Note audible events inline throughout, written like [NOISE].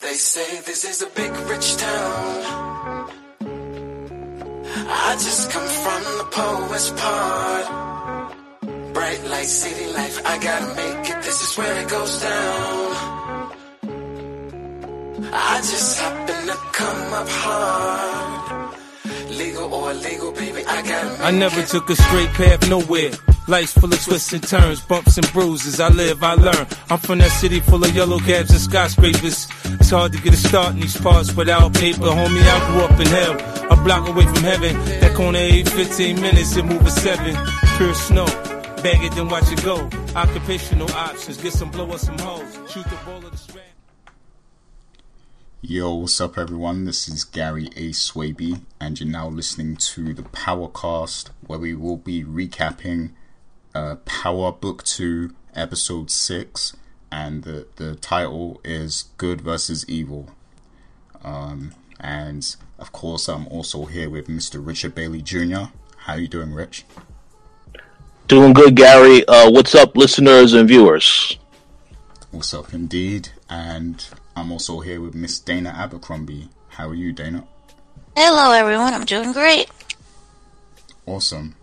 They say this is a big rich town. I just come from the poorest part. Bright light, city life, I gotta make it. This is where it goes down. I just happen to come up hard. Legal or illegal, baby, I gotta make I never it. took a straight path nowhere. Life's full of twists and turns, bumps and bruises. I live, I learn. I'm from that city full of yellow cabs and skyscrapers. It's hard to get a start in these parts without paper. Homie, I grew up in hell, a block away from heaven. That corner ain't 15 minutes and move a seven. Pure snow, bag it then watch it go. Occupational options, get some blow up some hoes. Shoot the ball of the strand. Yo, what's up, everyone? This is Gary A. Swaby, and you're now listening to the Powercast, where we will be recapping uh, Power Book 2, Episode 6, and the, the title is Good versus Evil. Um, and of course, I'm also here with Mr. Richard Bailey Jr. How you doing, Rich? Doing good, Gary. Uh, what's up, listeners and viewers? What's up, indeed? And I'm also here with Miss Dana Abercrombie. How are you, Dana? Hello, everyone. I'm doing great. Awesome.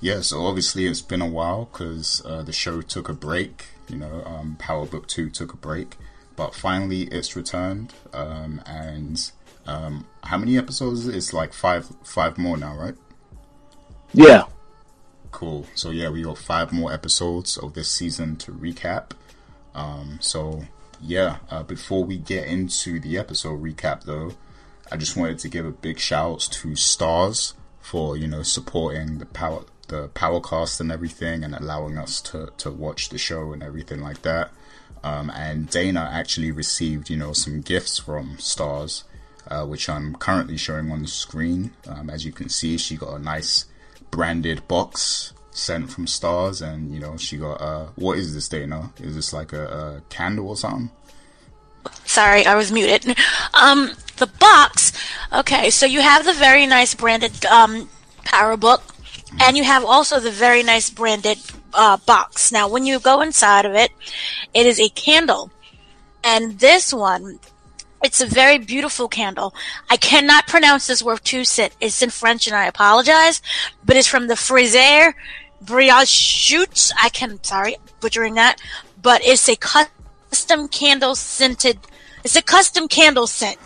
Yeah, so obviously it's been a while because uh, the show took a break. You know, um, Power Book 2 took a break. But finally it's returned. Um, and um, how many episodes? It's like five five more now, right? Yeah. Cool. So yeah, we got five more episodes of this season to recap. Um, so yeah, uh, before we get into the episode recap, though, I just wanted to give a big shout out to Starz for you know supporting the power the power cast and everything, and allowing us to to watch the show and everything like that. Um, and Dana actually received you know some gifts from Starz, uh, which I'm currently showing on the screen. Um, as you can see, she got a nice branded box sent from Starz, and you know she got uh, what is this, Dana? Is this like a, a candle or something? Sorry, I was muted. Um, the box. Okay, so you have the very nice branded um, power book, and you have also the very nice branded uh, box. Now, when you go inside of it, it is a candle, and this one. It's a very beautiful candle. I cannot pronounce this word to sit. It's in French and I apologize, but it's from the Fraser Briachutes. I can, sorry, butchering that, but it's a custom candle scented, it's a custom candle scent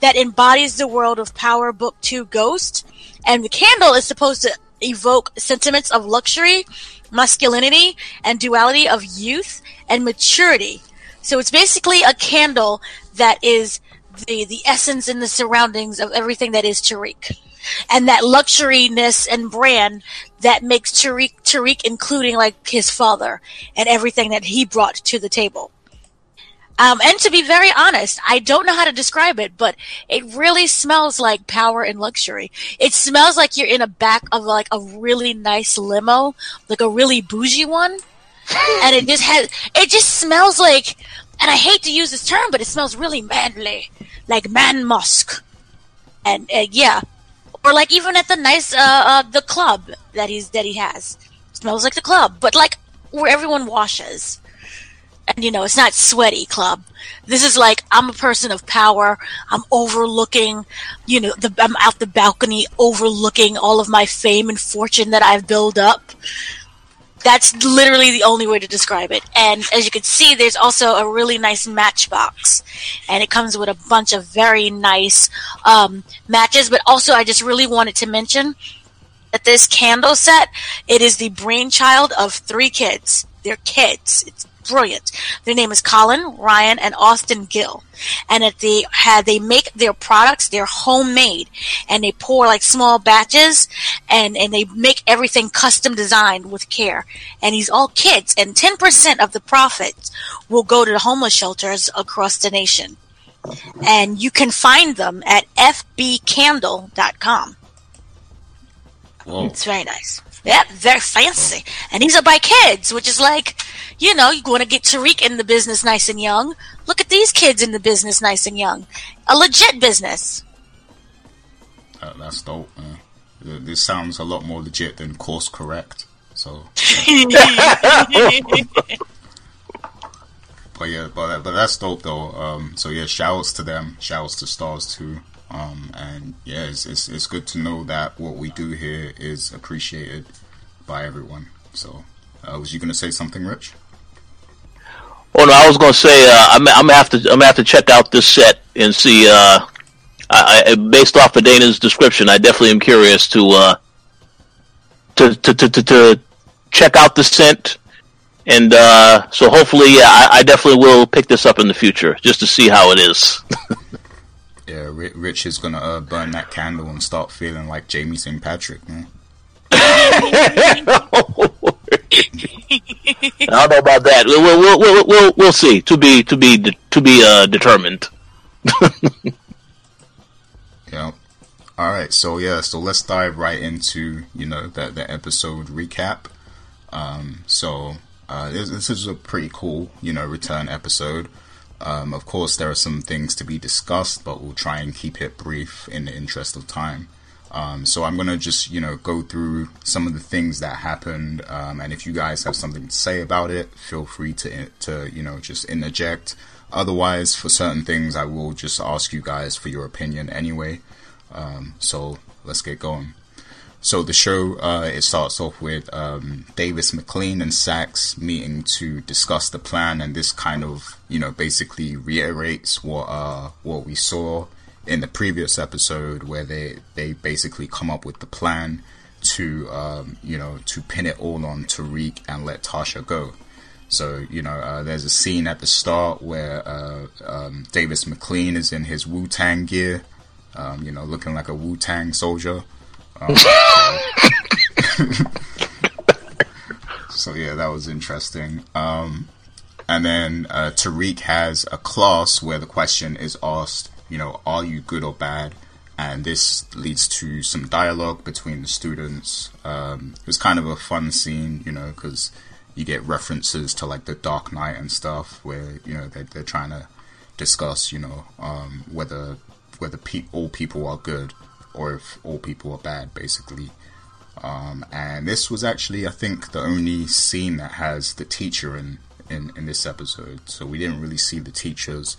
that embodies the world of Power Book 2 Ghost. And the candle is supposed to evoke sentiments of luxury, masculinity, and duality of youth and maturity. So it's basically a candle that is the, the essence and the surroundings of everything that is Tariq. And that luxuriness and brand that makes Tariq Tariq including like his father and everything that he brought to the table. Um, and to be very honest, I don't know how to describe it, but it really smells like power and luxury. It smells like you're in a back of like a really nice limo, like a really bougie one. and it just has, it just smells like, and I hate to use this term, but it smells really manly, like man musk. And uh, yeah, or like even at the nice, uh, uh, the club that he's, that he has. smells like the club, but like where everyone washes and you know it's not sweaty club. This is like i'm a person of power. I'm overlooking you know the, i'm out the balcony overlooking all of my fame and fortune that i've built up. That's literally the only way to describe it. And as you can see there's also a really nice matchbox. And it comes with a bunch of very nice um, matches. But also i just really wanted to mention that this candle set it is the brainchild of three kids. They're kids. It's brilliant. Their name is Colin, Ryan, and Austin Gill. And at the had they make their products, they're homemade, and they pour like small batches, and and they make everything custom designed with care. And he's all kids, and ten percent of the profits will go to the homeless shelters across the nation. And you can find them at fbcandle.com. Whoa. It's very nice. Yeah, very fancy. And these are by kids, which is like, you know, you want to get Tariq in the business nice and young. Look at these kids in the business nice and young. A legit business. Uh, that's dope, man. This sounds a lot more legit than course correct. So, [LAUGHS] but yeah, but but that's dope though. Um, so yeah, shouts to them, shouts to Starz too. Um, and yeah, it's, it's it's good to know that what we do here is appreciated by everyone. So, uh, was you gonna say something, Rich? Oh no, I was gonna say uh, I'm, I'm gonna have to I'm have to check out this set and see. Uh, I, I, based off of Dana's description, I definitely am curious to uh, to, to, to, to, to check out the scent, and uh, so hopefully, yeah, I, I definitely will pick this up in the future just to see how it is. [LAUGHS] Yeah, Rich is gonna uh, burn that candle and start feeling like Jamie St. Patrick, man. [LAUGHS] I don't know about that. We'll we'll we'll we'll, we'll see. To be to be to be uh, determined. [LAUGHS] Yeah. All right. So yeah. So let's dive right into you know the the episode recap. Um. So uh, this, this is a pretty cool you know return episode. Um. Of course, there are some things to be discussed, but we'll try and keep it brief in the interest of time. Um, so I'm gonna just you know go through some of the things that happened, um, and if you guys have something to say about it, feel free to to you know just interject. Otherwise, for certain things, I will just ask you guys for your opinion anyway. Um, so let's get going. So the show uh, it starts off with um, Davis MacLean and Saxe meeting to discuss the plan, and this kind of you know basically reiterates what uh, what we saw in the previous episode, where they they basically come up with the plan to um, you know to pin it all on Tariq and let Tasha go. So you know, uh, there's a scene at the start where uh, um, Davis MacLean is in his Wu Tang gear, um, you know, looking like a Wu Tang soldier. Um, [LAUGHS] so, yeah, that was interesting. Um, and then uh, Tariq has a class where the question is asked, you know, are you good or bad? And this leads to some dialogue between the students. Um, it was kind of a fun scene, you know, because you get references to like the Dark Knight and stuff, where you know they're, they're trying to discuss, you know, um, whether whether pe- all people are good or if all people are bad, basically. Um, and this was actually, I think, the only scene that has the teacher in, in, in this episode. So we didn't really see the teachers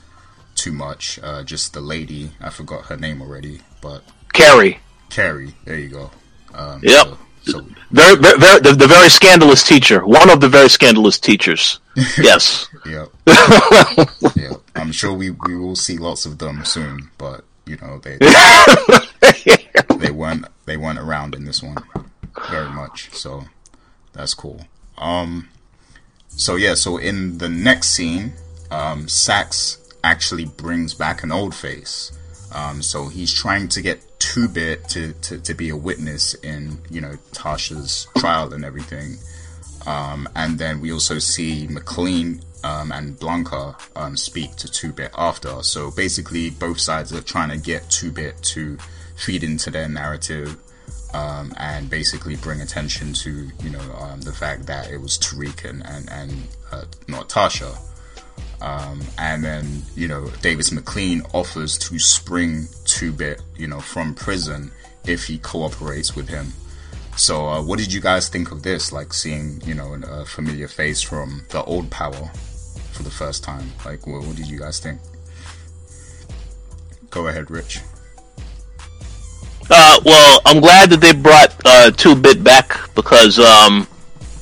too much. Uh, just the lady, I forgot her name already, but Carrie. Carrie. There you go. Um, Yep. So, so Very, very, very the, the very scandalous teacher. One of the very scandalous teachers. [LAUGHS] Yes. yeah, [LAUGHS] yeah. I'm sure we we will see lots of them soon, but you know they they [LAUGHS] [LAUGHS] weren't they weren't around in this one very much, so that's cool. Um, so yeah, so in the next scene, um, Saxe actually brings back an old face. Um, so he's trying to get Two Bit to, to to be a witness in you know Tasha's trial and everything. Um, and then we also see MacLean um, and Blanca um, speak to Two Bit after. So basically, both sides are trying to get Two Bit to feed into their narrative um, and basically bring attention to you know um, the fact that it was Tariq and and, and uh, not Tasha. Um, and then you know Davis MacLean offers to spring Two Bit you know from prison if he cooperates with him. So, uh, what did you guys think of this? Like seeing, you know, a familiar face from the old power for the first time. Like, what, what did you guys think? Go ahead, Rich. Uh, well, I'm glad that they brought uh, Two Bit back because um,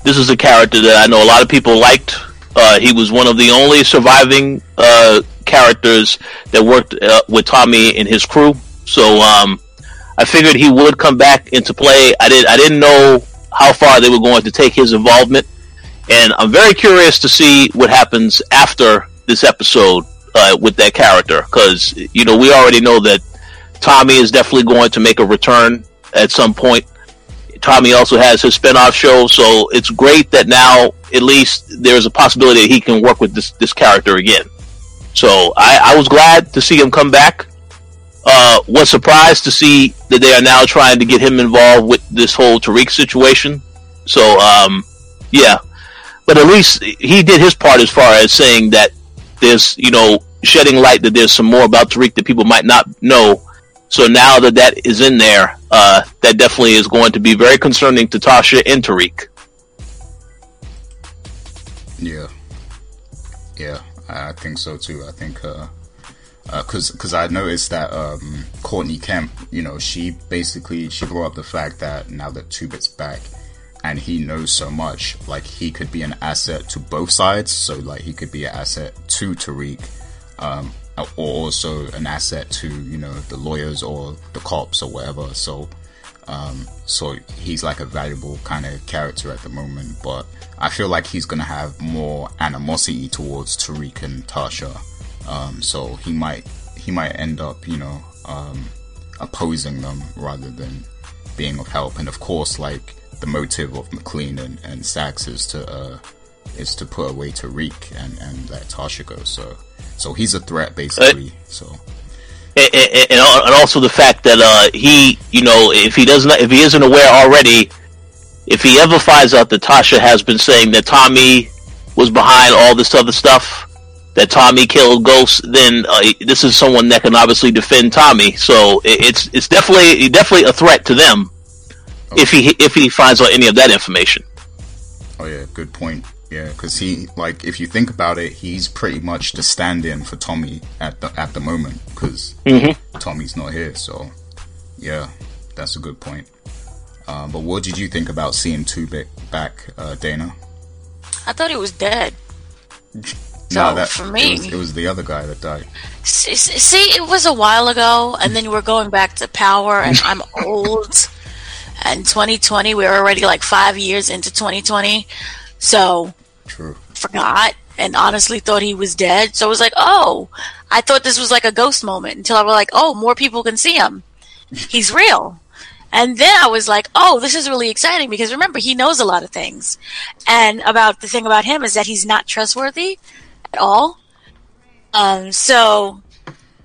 this is a character that I know a lot of people liked. Uh, he was one of the only surviving uh, characters that worked uh, with Tommy and his crew. So um, I figured he would come back into play. I did. I didn't know how far they were going to take his involvement, and I'm very curious to see what happens after this episode uh, with that character because you know we already know that Tommy is definitely going to make a return at some point. Tommy also has his spin-off show, so it's great that now at least there's a possibility that he can work with this this character again. So I, I was glad to see him come back. Uh, was surprised to see that they are now trying to get him involved with this whole Tariq situation. So um, yeah, but at least he did his part as far as saying that there's you know shedding light that there's some more about Tariq that people might not know. So now that that is in there, uh, that definitely is going to be very concerning to Tasha and Tariq. Yeah. Yeah. I think so too. I think uh, because uh, because I noticed that um, Courtney Kemp, you know, she basically she brought up the fact that now that Two Bit's back and he knows so much, like he could be an asset to both sides. So like he could be an asset to Tariq, um, or also an asset to you know the lawyers or the cops or whatever. So um, so he's like a valuable kind of character at the moment, but I feel like he's gonna have more animosity towards Tariq and Tasha um, so he might he might end up, you know, um, opposing them rather than being of help. And of course, like the motive of MacLean and, and Saxe is to uh, is to put away Tariq and and let Tasha go. So so he's a threat basically. So. And, and, and, also the fact that uh, he, you know, if he doesn't, if he isn't aware already, if he ever finds out that Tasha has been saying that Tommy was behind all this other stuff, that Tommy killed Ghost, then uh, this is someone that can obviously defend Tommy. So it's it's definitely definitely a threat to them okay. if he if he finds out any of that information. Oh yeah, good point. Yeah, because he like if you think about it, he's pretty much the stand-in for Tommy at the at the moment because mm-hmm. Tommy's not here. So yeah, that's a good point. Um, but what did you think about seeing Two Bit back, uh, Dana? I thought he was dead. So no, that, for me, it was, it was, the other guy that died. See, see, it was a while ago, and then we're going back to power, and I'm [LAUGHS] old. And 2020, we're already like five years into 2020, so true. Forgot and honestly thought he was dead. So I was like, oh, I thought this was like a ghost moment until I was like, oh, more people can see him. He's real. And then I was like, oh, this is really exciting because remember, he knows a lot of things. And about the thing about him is that he's not trustworthy at all. Um, so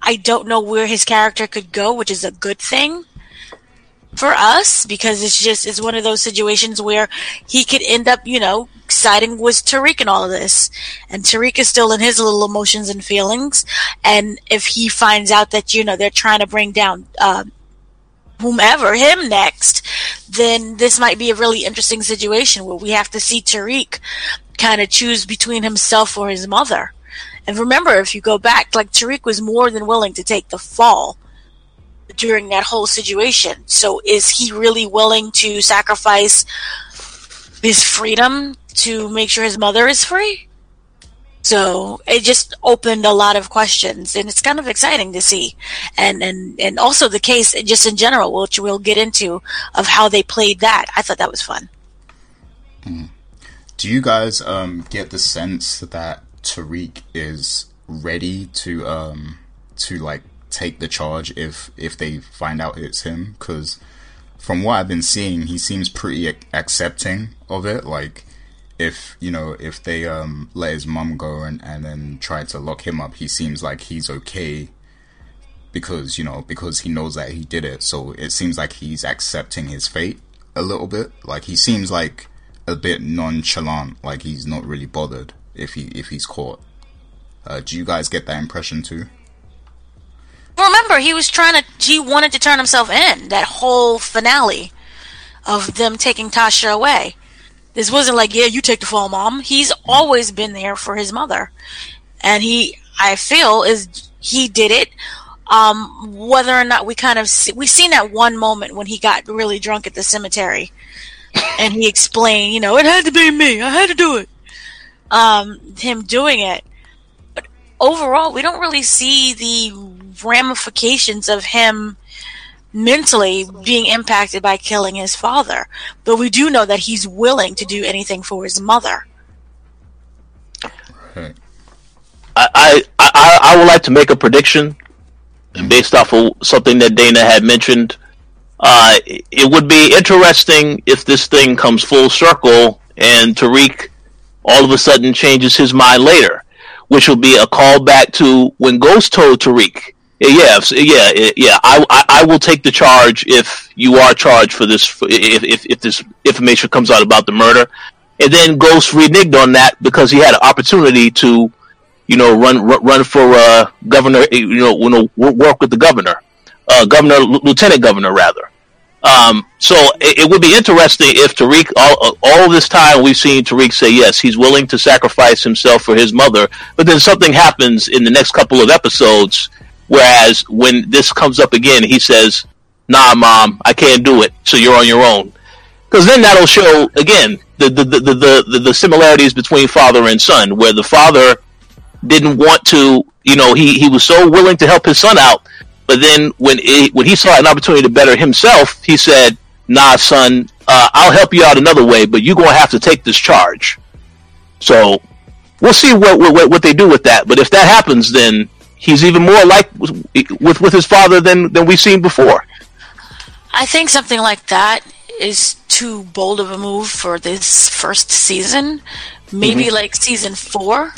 I don't know where his character could go, which is a good thing for us because it's just it's one of those situations where he could end up, you know, siding with Tariq and all of this, and Tariq is still in his little emotions and feelings. And if he finds out that you know they're trying to bring down uh, whomever him next, then this might be a really interesting situation where we have to see Tariq kind of choose between himself or his mother. And remember, if you go back, like Tariq was more than willing to take the fall during that whole situation. So is he really willing to sacrifice his freedom to make sure his mother is free? So it just opened a lot of questions and it's kind of exciting to see. And, and, and also the case just in general, which we'll get into of how they played that. I thought that was fun. Mm. Do you guys um, get the sense that Tariq is ready to um, to like take the charge if if they find out it's him? Because from what I've been seeing, he seems pretty accepting of it. Like if you know if they um, let his mum go and and then try to lock him up, he seems like he's okay because you know because he knows that he did it. So it seems like he's accepting his fate a little bit. Like he seems like a bit nonchalant, like he's not really bothered if he if he's caught. Uh, do you guys get that impression too? Remember, he was trying to. He wanted to turn himself in. That whole finale of them taking Tasha away. This wasn't like, yeah, you take the fall, mom. He's always been there for his mother, and he, I feel, is he did it. Um, whether or not we kind of see, we seen that one moment when he got really drunk at the cemetery and he explained, you know, it had to be me. I had to do it. Um, him doing it. But overall, we don't really see the ramifications of him mentally being impacted by killing his father. But we do know that he's willing to do anything for his mother. I, I, I, I would like to make a prediction based off of something that Dana had mentioned uh, it would be interesting if this thing comes full circle and Tariq all of a sudden changes his mind later, which will be a callback to when Ghost told Tariq, "Yeah, yeah, yeah, I, I, I will take the charge if you are charged for this, if, if, if this information comes out about the murder." And then Ghost reneged on that because he had an opportunity to, you know, run run for uh, governor, you know, work with the governor, uh, governor, lieutenant governor rather. Um, so it, it, would be interesting if Tariq, all, all this time we've seen Tariq say yes, he's willing to sacrifice himself for his mother, but then something happens in the next couple of episodes, whereas when this comes up again, he says, "Nah, mom, I can't do it. So you're on your own." Because then that'll show again the the, the the, the the similarities between father and son, where the father didn't want to, you know, he he was so willing to help his son out but then when it, when he saw an opportunity to better himself, he said, "Nah, son, uh, I'll help you out another way, but you're gonna have to take this charge." So we'll see what, what what they do with that. But if that happens, then he's even more like with with his father than than we've seen before. I think something like that is too bold of a move for this first season. Maybe mm-hmm. like season four,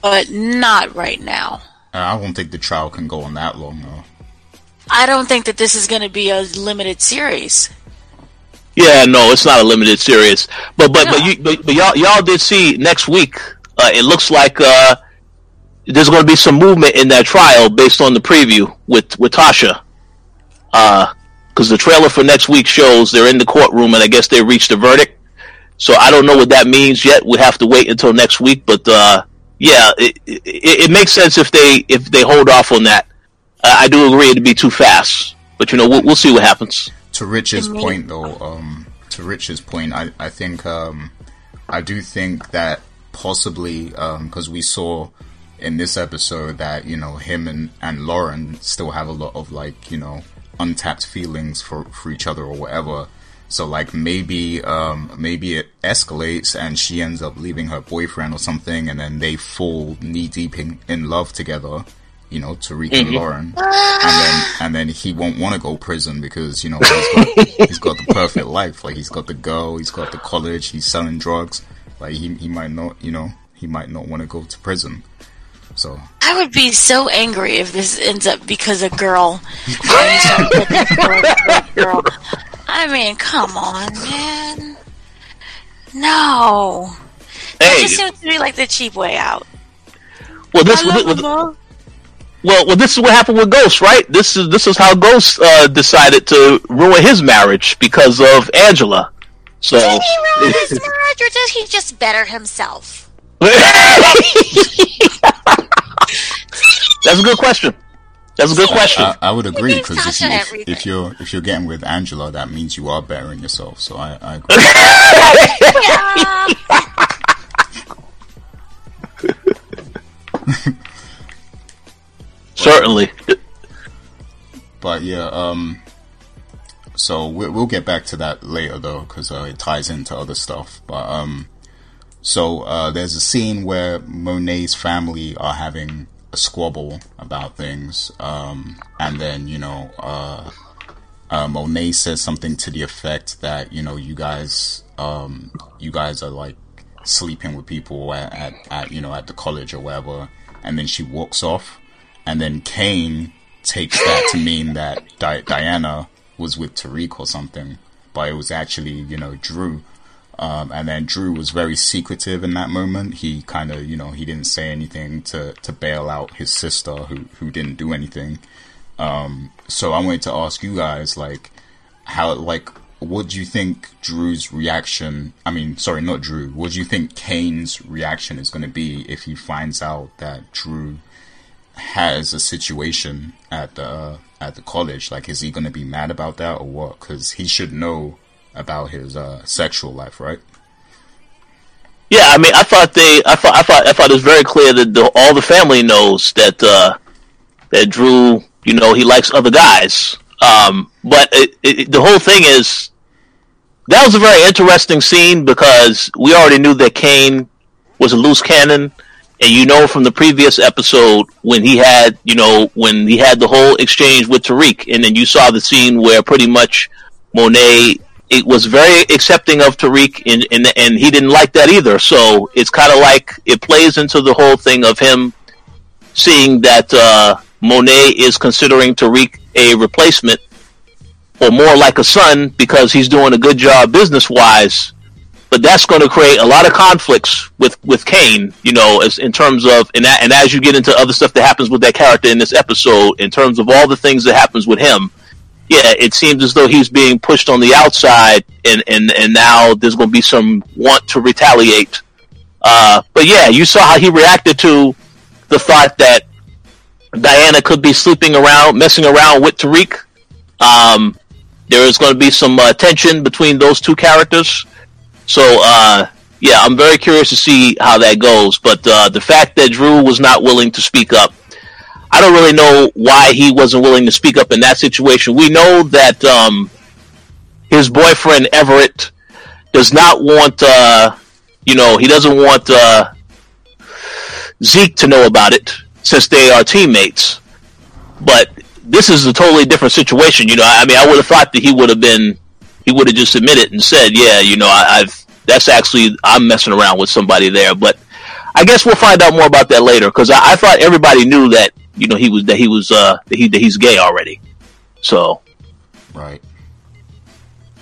but not right now. I don't think the trial can go on that long though. I don't think that this is going to be a limited series. Yeah, no, it's not a limited series. But but but, you, but, but y'all y'all did see next week. Uh, it looks like uh, there's going to be some movement in that trial based on the preview with with Tasha. Because uh, the trailer for next week shows they're in the courtroom and I guess they reached a verdict. So I don't know what that means yet. We have to wait until next week. But uh, yeah, it, it, it, makes sense if they if they hold off on that. Uh, I do agree it'd be too fast, but you know we'll, we'll see what happens. To Rich's point, though, um, to Rich's point, I I think um, I do think that possibly because um, we saw in this episode that you know him and and Lauren still have a lot of like you know untapped feelings for for each other or whatever. So like maybe um, maybe it escalates and she ends up leaving her boyfriend or something, and then they fall knee deep in, in love together. You know, Tariq mm-hmm. and Lauren, and then and then he won't want to go prison because you know he's got, he's got the perfect life. Like he's got the girl, he's got the college, he's selling drugs. Like he he might not, you know, he might not want to go to prison. So I would be so angry if this ends up because a girl. [LAUGHS] girl. I mean, come on, man. No. Hey. It just seems to be like the cheap way out. Well, this, well, well, well, this is what happened with Ghost, right? This is this is how Ghost uh, decided to ruin his marriage because of Angela. So did he ruin his [LAUGHS] marriage, or did he just better himself? [LAUGHS] That's a good question. That's a good question. I, I would agree because if, you, if, if, you're if you're getting with Angela, that means you are bettering yourself. So I, I agree. [LAUGHS] Certainly. But yeah, um, so we'll, we'll get back to that later though, because uh, it ties into other stuff. But um, so uh, there's a scene where Monet's family are having a squabble about things, um, and then you know, uh, uh, Monet says something to the effect that you know, you guys, um, you guys are like sleeping with people at, at, at, you know at the college or whatever, and then she walks off, and then Cane takes that to mean that Di- Diana was with Tariq or something, but it was actually you know Dru. Um, and then Dru was very secretive in that moment. He kind of, you know, he didn't say anything to, to bail out his sister who, who didn't do anything. Um, so I wanted to ask you guys, like, how, like, what do you think Dru's reaction, I mean, sorry, not Dru. what do you think Cane's reaction is going to be if he finds out that Dru has a situation at the, at the college? Like, is he going to be mad about that or what? Cause he should know about his uh, sexual life, right? Yeah, I mean, I thought they, I thought, I thought, I thought it was very clear that the, all the family knows that uh, that Dru, you know, he likes other guys. Um, but it, it, the whole thing is that was a very interesting scene because we already knew that Cane was a loose cannon, and you know from the previous episode when he had, you know, when he had the whole exchange with Tariq, and then you saw the scene where pretty much Monet it was very accepting of Tariq, and, and, and he didn't like that either. So it's kind of like it plays into the whole thing of him seeing that uh, Monet is considering Tariq a replacement or more like a son because he's doing a good job business wise. But that's going to create a lot of conflicts with with Cane, you know, as in terms of and and as you get into other stuff that happens with that character in this episode, in terms of all the things that happens with him, yeah, it seems as though he's being pushed on the outside, and and and now there's going to be some want to retaliate. Uh, but yeah, you saw how he reacted to the thought that Diana could be sleeping around, messing around with Tariq. Um, there is going to be some uh, tension between those two characters. So, uh, yeah, I'm very curious to see how that goes. But uh, the fact that Dru was not willing to speak up, I don't really know why he wasn't willing to speak up in that situation. We know that um, his boyfriend Everett does not want, uh, you know, he doesn't want uh, Zeke to know about it since they are teammates. But this is a totally different situation. You know, I mean, I would have thought that he would have been, he would have just admitted and said, "Yeah, you know, I, I've that's actually I'm messing around with somebody there." But I guess we'll find out more about that later because I, I, thought everybody knew that you know he was that he was uh that he that he's gay already. So, right.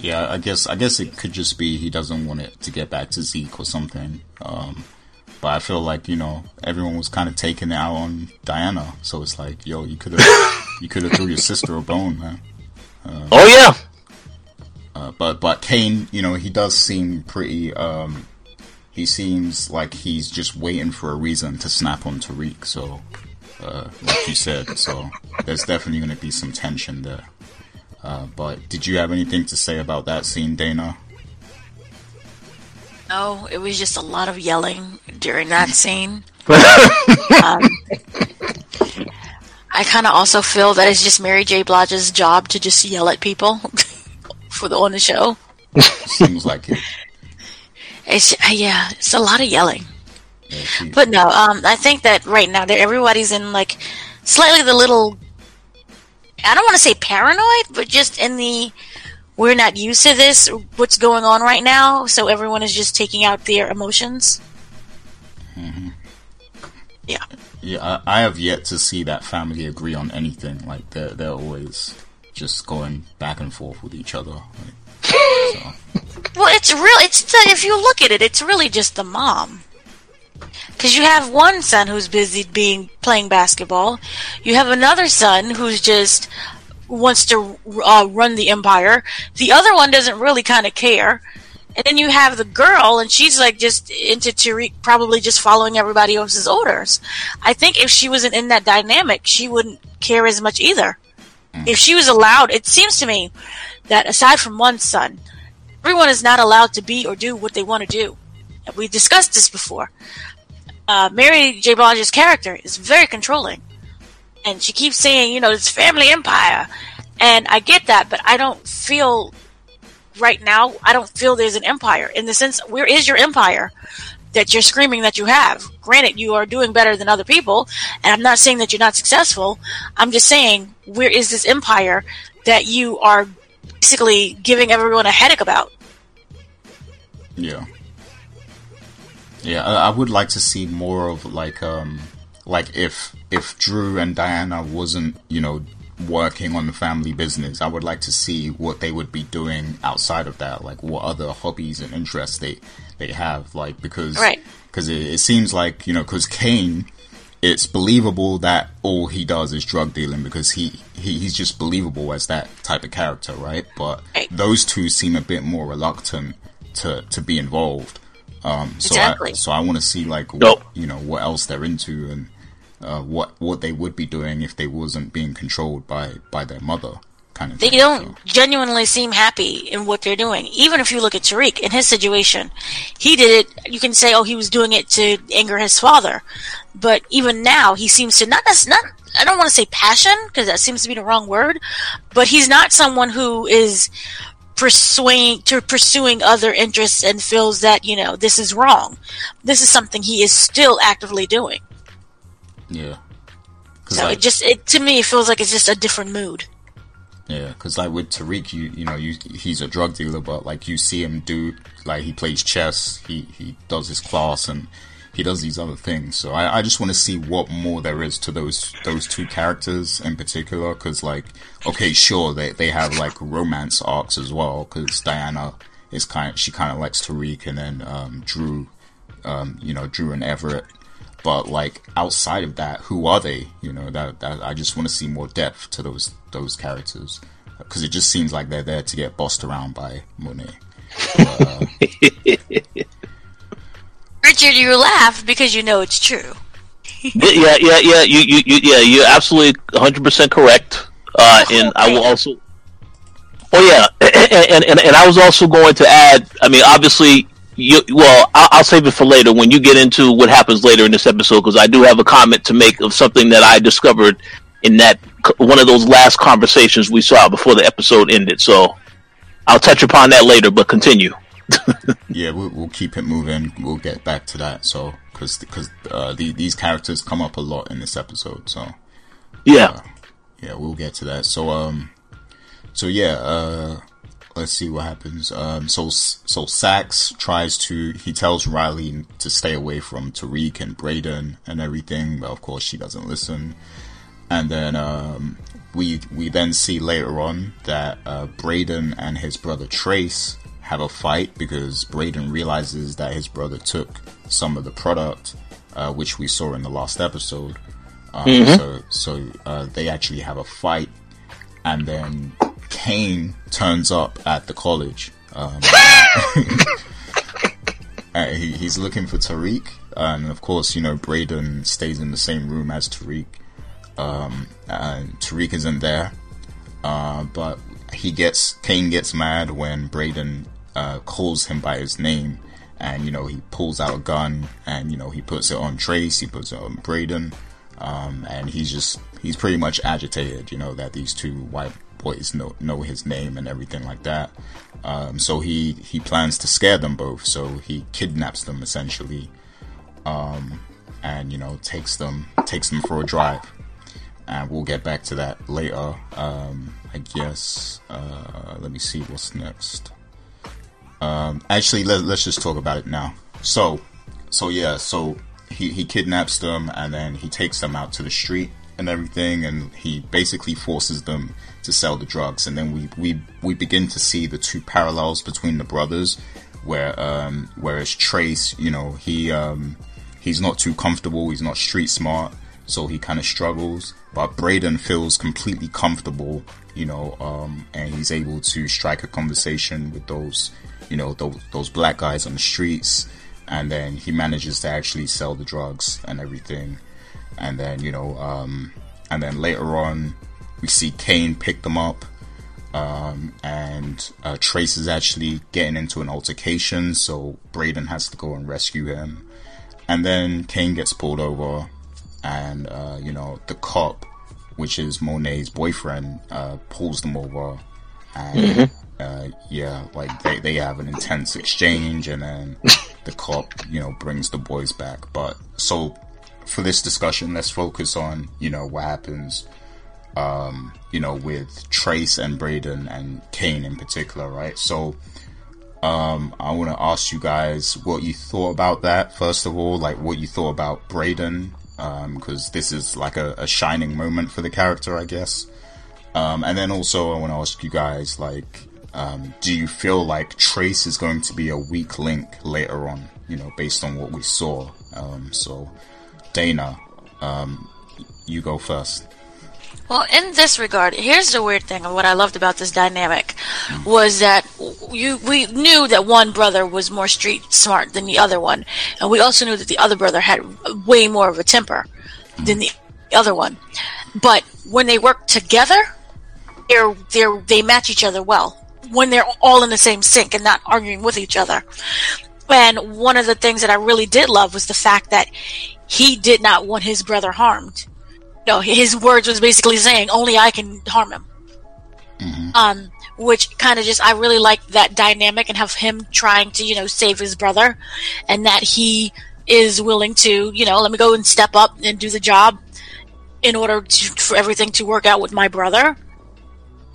Yeah, I guess I guess it could just be he doesn't want it to get back to Zeke or something. Um, but I feel like you know everyone was kind of taking it out on Diana, so it's like, yo, you could have [LAUGHS] you could have threw your sister a bone, man. Uh, oh yeah. Uh, but but Cane, you know, he does seem pretty. Um, he seems like he's just waiting for a reason to snap on Tariq. So, uh, like you said, so there's definitely going to be some tension there. Uh, but did you have anything to say about that scene, Dana? No, it was just a lot of yelling during that scene. [LAUGHS] um, I kind of also feel that it's just Mary J. Blige's job to just yell at people [LAUGHS] for the on the show. Seems like it. It's uh, yeah, it's a lot of yelling. But no, um, I think that right now that everybody's in like slightly the little. I don't want to say paranoid, but just in the we're not used to this, what's going on right now, so everyone is just taking out their emotions. Mm-hmm. Yeah. Yeah, I, I, have yet to see that family agree on anything. Like they're they're always just going back and forth with each other. Like, so. [LAUGHS] Well, it's real. It's the, if you look at it, it's really just the mom. Because you have one son who's busy being playing basketball, you have another son who's just wants to uh, run the empire. The other one doesn't really kind of care. And then you have the girl, and she's like just into Tariq, probably just following everybody else's orders. I think if she wasn't in that dynamic, she wouldn't care as much either. Mm. If she was allowed, it seems to me that aside from one son, everyone is not allowed to be or do what they want to do. We discussed this before. Uh, Mary J. Blige's character is very controlling and she keeps saying, you know, it's family empire. And I get that, but I don't feel right now, I don't feel there's an empire in the sense, where is your empire that you're screaming that you have? Granted, you are doing better than other people, and I'm not saying that you're not successful. I'm just saying, where is this empire that you are basically giving everyone a headache about? Yeah. Yeah, I, I would like to see more of like, um, like if if Dru and Diana wasn't, you know, working on the family business, I would like to see what they would be doing outside of that, like what other hobbies and interests they they have, like because right. cause it, it seems like you know because Cane, it's believable that all he does is drug dealing because he, he he's just believable as that type of character, right? But right. those two seem a bit more reluctant to to be involved. Um, so exactly. I, so I want to see like what, you know what else they're into and uh, what what they would be doing if they wasn't being controlled by by their mother. Kind of they thing, don't so. genuinely seem happy in what they're doing. Even if you look at Tariq in his situation, he did it. You can say, oh, he was doing it to anger his father, but even now he seems to not that's not. I don't want to say passion because that seems to be the wrong word, but he's not someone who is pursuing to pursuing other interests and feels that you know this is wrong. This is something he is still actively doing. Yeah. So like, it just it to me it feels like it's just a different mood. Yeah, because like with Tariq, you you know, you he's a drug dealer, but like you see him do like he plays chess, he he does his class, and he does these other things. So I, I just want to see what more there is to those those two characters in particular. Because like, okay, sure, they they have like romance arcs as well. Because Diana is kind of, she kind of likes Tariq, and then um, Dru, um, you know, Dru and Everett but like outside of that, who are they? You know, that, that I just want to see more depth to those those characters. because it just seems like they're there to get bossed around by Monet. But, uh, [LAUGHS] Richard, you laugh because you know it's true. yeah, yeah, yeah. You, you, you yeah. You're absolutely 100 percent correct. Uh, whole and I will also. Oh yeah, [CLEARS THROAT] and, and and I was also going to add. I mean, obviously, you. Well, I'll, I'll save it for later when you get into what happens later in this episode because I do have a comment to make of something that I discovered in that one of those last conversations we saw before the episode ended. So I'll touch upon that later, but continue. Yeah, we'll, we'll keep it moving. We'll get back to that. So, because because uh, the, these characters come up a lot in this episode. So, Yeah. yeah, we'll get to that. So, um, so yeah, uh, let's see what happens. Um, so so Saxe tries to he tells Riley to stay away from Tariq and Brayden and everything, but of course she doesn't listen. And then um, we we then see later on that uh, Brayden and his brother Trace have a fight because Brayden realizes that his brother took some of the product, uh, which we saw in the last episode. Um, So so uh, they actually have a fight, and then Cane turns up at the college. Um, [LAUGHS] he, he's looking for Tariq, and of course, you know Brayden stays in the same room as Tariq. Um, and Tariq isn't there, uh, but he gets Cane gets mad when Brayden uh, calls him by his name, and you know he pulls out a gun and you know he puts it on Trace, he puts it on Brayden, um, and he's just he's pretty much agitated, you know that these two white boys know know his name and everything like that. Um, so he he plans to scare them both. So he kidnaps them essentially, um, and you know takes them takes them for a drive. And we'll get back to that later. Um, I guess. Uh, let me see what's next. Um, actually, let, let's just talk about it now. So, so yeah, so he he kidnaps them and then he takes them out to the street and everything, and he basically forces them to sell the drugs. And then we we we begin to see the two parallels between the brothers, where um whereas Trace, you know, he um he's not too comfortable, he's not street smart, so he kind of struggles. But Brayden feels completely comfortable, you know, um, and he's able to strike a conversation with those, you know, those, those black guys on the streets, and then he manages to actually sell the drugs and everything. And then, you know, um, and then later on, we see Cane pick them up, um, and uh, Trace is actually getting into an altercation, so Brayden has to go and rescue him. And then Cane gets pulled over, and uh, you know the cop, which is Monet's boyfriend, uh, pulls them over, and uh, yeah, like they they have an intense exchange, and then [LAUGHS] the cop, you know, brings the boys back. But so for this discussion, let's focus on you know what happens, um, you know, with Trace and Brayden and Cane in particular, right? So. Um, I want to ask you guys what you thought about that. First of all, like what you thought about Brayden, because this is like a, a shining moment for the character, I guess. Um, and then also, I want to ask you guys, like, um, do you feel like Trace is going to be a weak link later on? You know, based on what we saw. Um, so, Dana, um, you go first. Well, in this regard, here's the weird thing. and What I loved about this dynamic was that you we knew that one brother was more street smart than the other one, and we also knew that the other brother had way more of a temper than the other one. But when they work together, they're they're they match each other well. When they're all in the same sink and not arguing with each other. And one of the things that I really did love was the fact that he did not want his brother harmed no, his words was basically saying only I can harm him. Um, which kind of just I really liked that dynamic and have him trying to you know save his brother, and that he is willing to you know let me go and step up and do the job in order to, for everything to work out with my brother.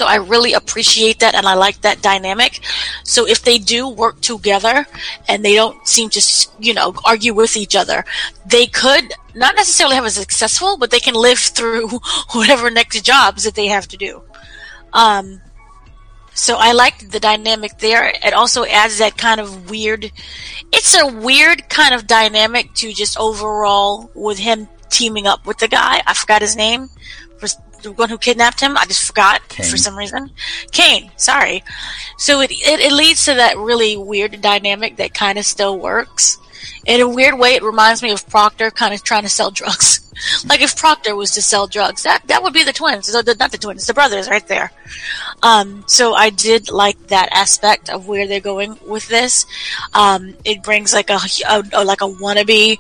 So I really appreciate that and I like that dynamic. So if they do work together and they don't seem to, you know, argue with each other, they could not necessarily have a successful, but they can live through [LAUGHS] whatever next jobs that they have to do. Um, so I liked the dynamic there. It also adds that kind of weird, it's a weird kind of dynamic to just overall with him teaming up with the guy. I forgot his name. The one who kidnapped him. I just forgot Cane. for some reason. Cane, sorry. So it, it it leads to that really weird dynamic that kind of still works. In a weird way, it reminds me of Proctor kind of trying to sell drugs. [LAUGHS] like if Proctor was to sell drugs, that that would be the twins. So the- Not the twins, the brothers, right there. Um, so I did like that aspect of where they're going with this. Um, it brings like a, a, a like a wannabe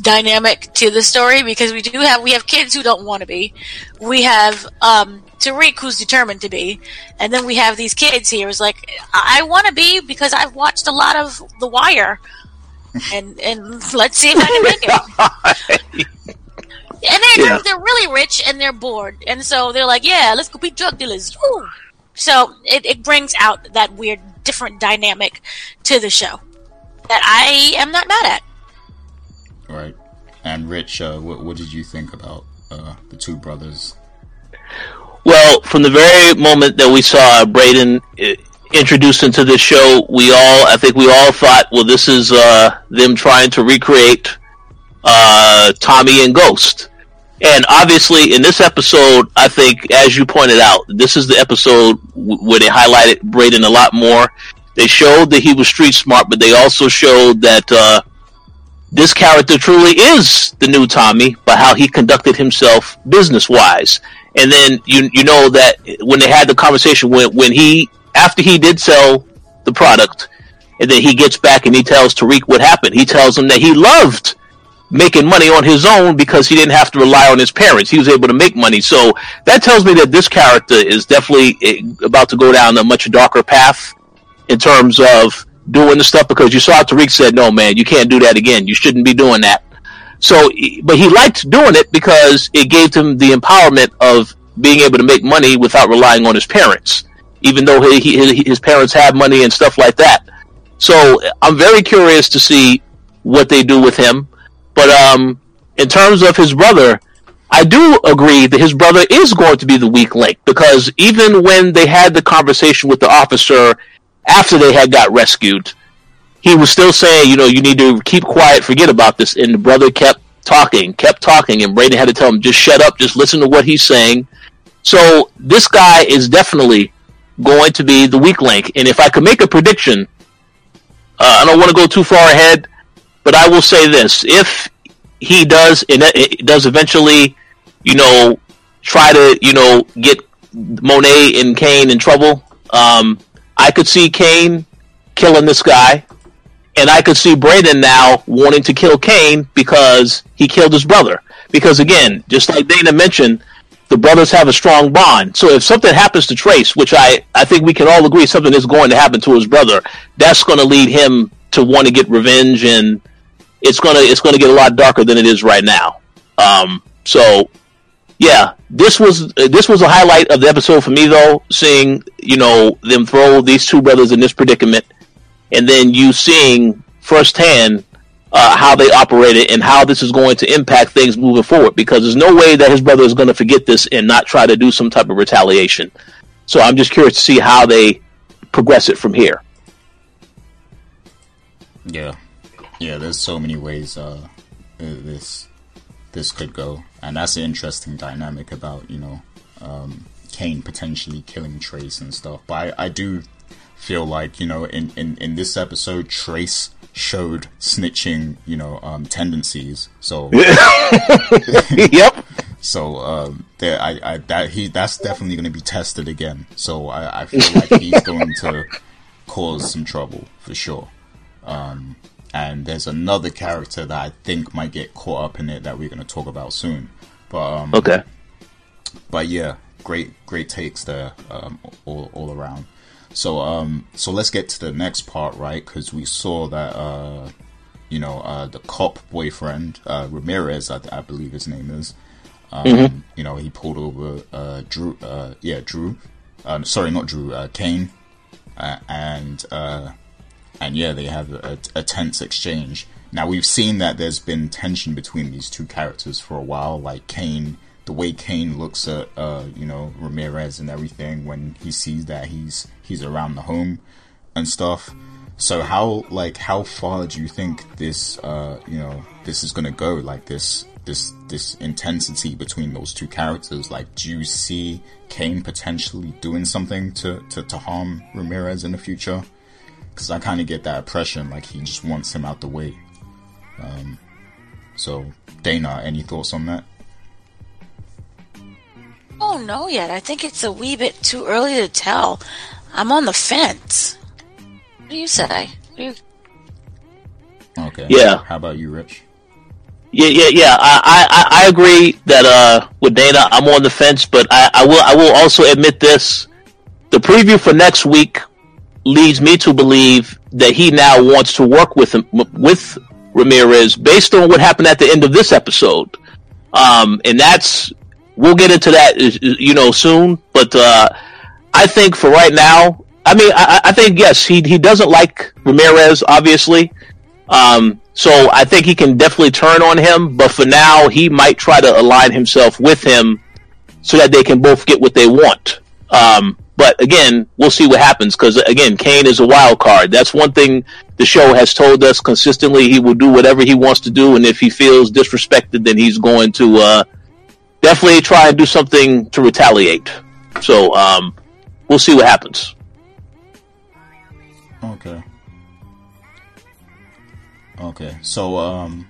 dynamic to the story because we do have we have kids who don't want to be. We have um, Tariq who's determined to be, and then we have these kids here who's like, I, I want to be because I've watched a lot of The Wire, [LAUGHS] and and let's see if I can make it. [LAUGHS] And they're, Yeah. they're really rich and they're bored, and so they're like, "Yeah, let's go be drug dealers." Woo! So it, it brings out that weird, different dynamic to the show that I am not mad at. Right. And Rich, uh, what, what did you think about uh, the two brothers? Well, from the very moment that we saw Brayden uh, introduced into this show, we all, I think we all thought, well, this is uh, them trying to recreate uh, Tommy and Ghost. And obviously, in this episode, I think, as you pointed out, this is the episode where they highlighted Brayden a lot more. They showed that he was street smart, but they also showed that uh, this character truly is the new Tommy by how he conducted himself business wise. And then you you know that when they had the conversation when when he after he did sell the product, and then he gets back and he tells Tariq what happened. He tells him that he loved making money on his own because he didn't have to rely on his parents. He was able to make money. So that tells me that this character is definitely eh, about to go down a much darker path in terms of doing the stuff because you saw Tariq said, no, man, you can't do that again. You shouldn't be doing that. So, but he liked doing it because it gave him the empowerment of being able to make money without relying on his parents, even though he, he, his parents have money and stuff like that. So I'm very curious to see what they do with him. But um, in terms of his brother, I do agree that his brother is going to be the weak link because even when they had the conversation with the officer after they had got rescued, he was still saying, you know, you need to keep quiet, forget about this. And the brother kept talking, kept talking, and Brayden had to tell him, just shut up, just listen to what he's saying. So this guy is definitely going to be the weak link. And if I could make a prediction, uh, I don't want to go too far ahead, but I will say this: if he does, and does eventually, you know, try to, you know, get Monet and Cane in trouble, um, I could see Cane killing this guy, and I could see Brayden now wanting to kill Cane because he killed his brother. Because again, just like Dana mentioned, the brothers have a strong bond. So if something happens to Trace, which I, I think we can all agree something is going to happen to his brother, that's going to lead him to want to get revenge, and it's gonna it's gonna get a lot darker than it is right now. Um, so yeah, this was this was a highlight of the episode for me though, seeing you know them throw these two brothers in this predicament, and then you seeing firsthand uh, how they operated and how this is going to impact things moving forward. Because there's no way that his brother is going to forget this and not try to do some type of retaliation. So I'm just curious to see how they progress it from here. Yeah, yeah. There's so many ways uh, this this could go, and that's an interesting dynamic about you know um, Cane potentially killing Trace and stuff. But I, I do feel like you know in, in, in this episode Trace showed snitching you know um, tendencies. So [LAUGHS] yep. so um, there, I, I that he that's definitely going to be tested again. So I, I feel like he's going to cause some trouble for sure. Um, and there's another character that I think might get caught up in it that we're going to talk about soon. But um, Okay. but yeah, great great takes there um, all all around. So um so let's get to the next part, right? Because we saw that uh you know uh the cop boyfriend uh Ramirez, I, I believe his name is. Um, You know he pulled over uh Dru, uh yeah Dru, uh, sorry not Dru, uh Cane, uh, and uh and yeah they have a, a tense exchange. Now we've seen that there's been tension between these two characters for a while, like Cane the way Cane looks at uh, you know Ramirez and everything when he sees that he's he's around the home and stuff. So how like how far do you think this uh you know this is gonna go? Like this this this intensity between those two characters. Like, do you see Cane potentially doing something to to, to harm Ramirez in the future? Because I kind of get that impression, like he just wants him out the way. Um, so Dana, any thoughts on that? Oh no, yet. I think it's a wee bit too early to tell. I'm on the fence. What do you say? Do you... Okay. Yeah. How about you, Rich? Yeah, yeah, yeah. I, I, I agree that uh, with Dana, I'm on the fence, but I, I will I will also admit this: the preview for next week leads me to believe that he now wants to work with him, with Ramirez based on what happened at the end of this episode. Um, and that's we'll get into that you know soon. But uh, I think for right now, I mean, I, I think yes, he he doesn't like Ramirez, obviously. Um, so I think he can definitely turn on him, but for now, he might try to align himself with him so that they can both get what they want. Um, but again, we'll see what happens because again, Cane is a wild card. That's one thing the show has told us consistently. He will do whatever he wants to do, and if he feels disrespected, then he's going to uh, definitely try and do something to retaliate. So um, we'll see what happens. Okay. Okay. So um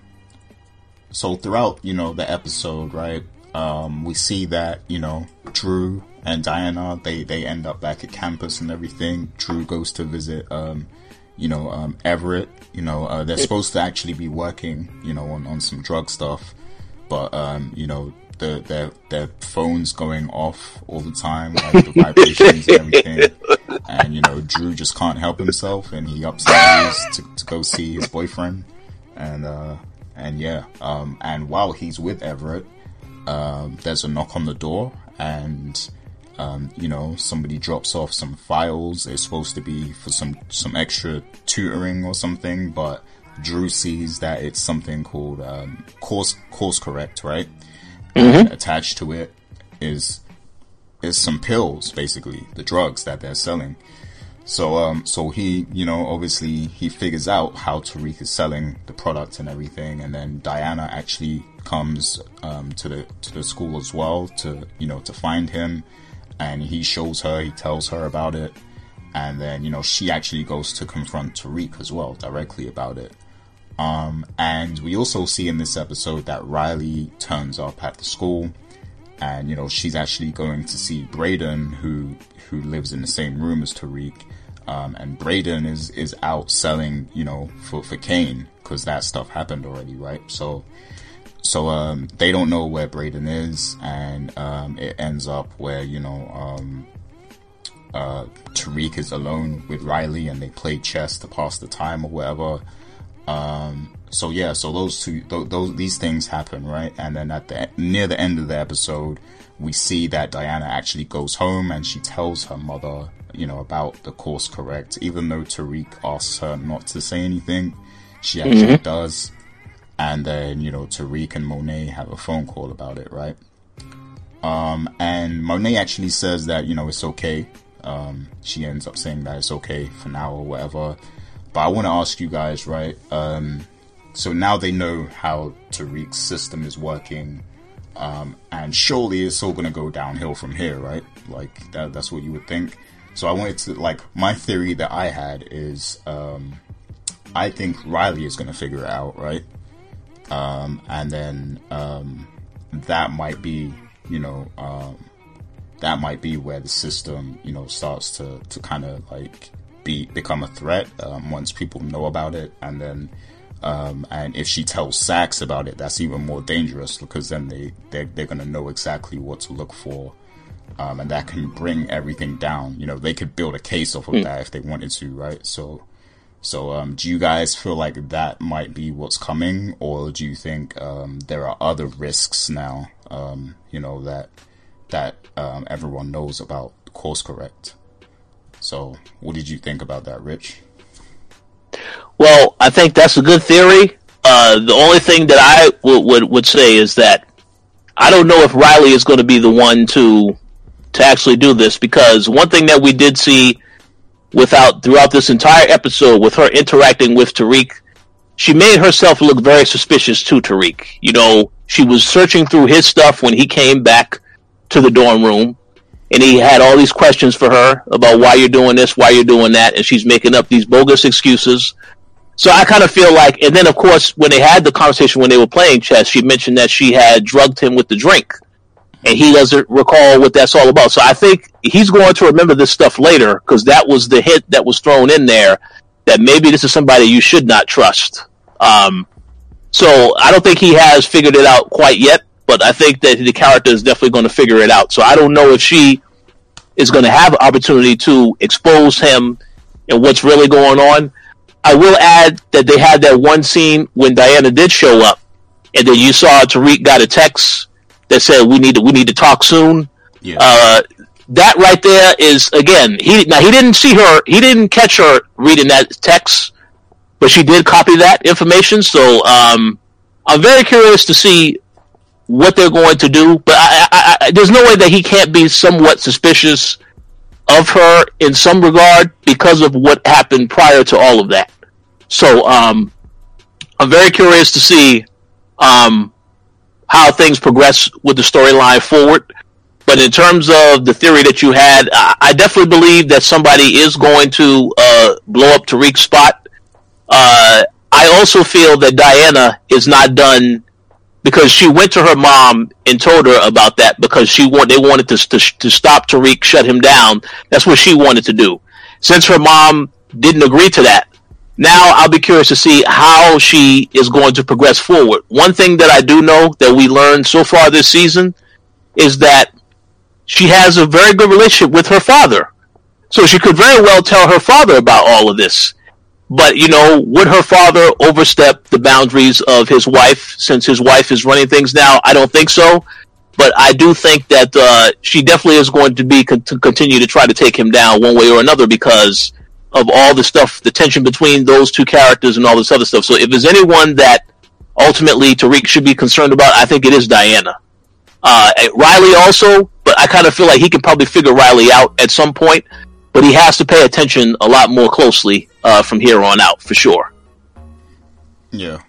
so throughout, you know, the episode, right? Um we see that, you know, Dru and Diana, they they end up back at campus and everything. Dru goes to visit um you know, um Everett, you know, uh, they're supposed to actually be working, you know, on on some drug stuff, but um you know, the their their phones going off all the time, like the [LAUGHS] vibrations and everything. And you know, Dru just can't help himself, and he upstairs to, to go see his boyfriend, and uh, and yeah, um, and while he's with Everett, um, there's a knock on the door, and um, you know, somebody drops off some files. It's supposed to be for some some extra tutoring or something, but Dru sees that it's something called um, course course correct, right? And attached to it is is some pills, basically the drugs that they're selling. So um, so he, you know, obviously he figures out how Tariq is selling the product and everything, and then Diana actually comes um, to the to the school as well to you know to find him, and he shows her, he tells her about it, and then you know she actually goes to confront Tariq as well directly about it. Um, and we also see in this episode that Riley turns up at the school, and you know she's actually going to see Brayden, who who lives in the same room as Tariq, um, and Brayden is is out selling, you know, for for Cane because that stuff happened already, right? So. So um, they don't know where Brayden is, and um, it ends up where you know um, uh, Tariq is alone with Riley, and they play chess to pass the time or whatever. Um, so yeah, so those two, th- those these things happen, right? And then at the near the end of the episode, we see that Diana actually goes home and she tells her mother, you know, about the course correct. Even though Tariq asks her not to say anything, she actually does. And then you know, Tariq and Monet have a phone call about it, right? Um, and Monet actually says that you know it's okay. Um, she ends up saying that it's okay for now or whatever. But I want to ask you guys, right? Um, so now they know how Tariq's system is working, um, and surely it's all going to go downhill from here, right? Like that, that's what you would think. So I wanted to like my theory that I had is um, I think Riley is going to figure it out, right? Um, and then um, that might be, you know, um, that might be where the system, you know, starts to to kind of like be become a threat um, once people know about it, and then um, and if she tells Saxe about it, that's even more dangerous because then they they're, they're going to know exactly what to look for, um, and that can bring everything down. You know, they could build a case off of that if they wanted to, right? So. So, um, do you guys feel like that might be what's coming, or do you think um, there are other risks now? Um, you know that that um, everyone knows about course correct. So, what did you think about that, Rich? Well, I think that's a good theory. Uh, the only thing that I would, would would say is that I don't know if Riley is going to be the one to to actually do this because one thing that we did see without throughout this entire episode with her interacting with Tariq, she made herself look very suspicious to Tariq. You know, she was searching through his stuff when he came back to the dorm room and he had all these questions for her about why you're doing this, why you're doing that, and she's making up these bogus excuses. So I kind of feel like, and then of course, when they had the conversation when they were playing chess, she mentioned that she had drugged him with the drink, and he doesn't recall what that's all about. So I think he's going to remember this stuff later because that was the hint that was thrown in there that maybe this is somebody you should not trust. Um, so I don't think he has figured it out quite yet, but I think that the character is definitely going to figure it out. So I don't know if she is going to have an opportunity to expose him and what's really going on. I will add that they had that one scene when Diana did show up, and then you saw Tariq got a text that said we need to we need to talk soon. Yeah. Uh, that right there is again he now he didn't see her he didn't catch her reading that text, but she did copy that information. So um, I'm very curious to see what they're going to do. But I, I, I, there's no way that he can't be somewhat suspicious of her in some regard because of what happened prior to all of that. So um, I'm very curious to see um, how things progress with the storyline forward. But in terms of the theory that you had, I, definitely believe that somebody is going to uh, blow up Tariq's spot. Uh, I also feel that Diana is not done because she went to her mom and told her about that because she want they wanted to, to to stop Tariq, shut him down. That's what she wanted to do. Since her mom didn't agree to that, now I'll be curious to see how she is going to progress forward. One thing that I do know that we learned so far this season is that she has a very good relationship with her father. So she could very well tell her father about all of this. But you know, would her father overstep the boundaries of his wife since his wife is running things now? I don't think so. But I do think that uh, she definitely is going to be to continue to try to take him down one way or another because of all the stuff, the tension between those two characters and all this other stuff. So if there's anyone that ultimately Tariq should be concerned about, I think it is Diana. Uh, Riley also, but I kind of feel like he can probably figure Riley out at some point but he has to pay attention a lot more closely uh, from here on out for sure. Yeah.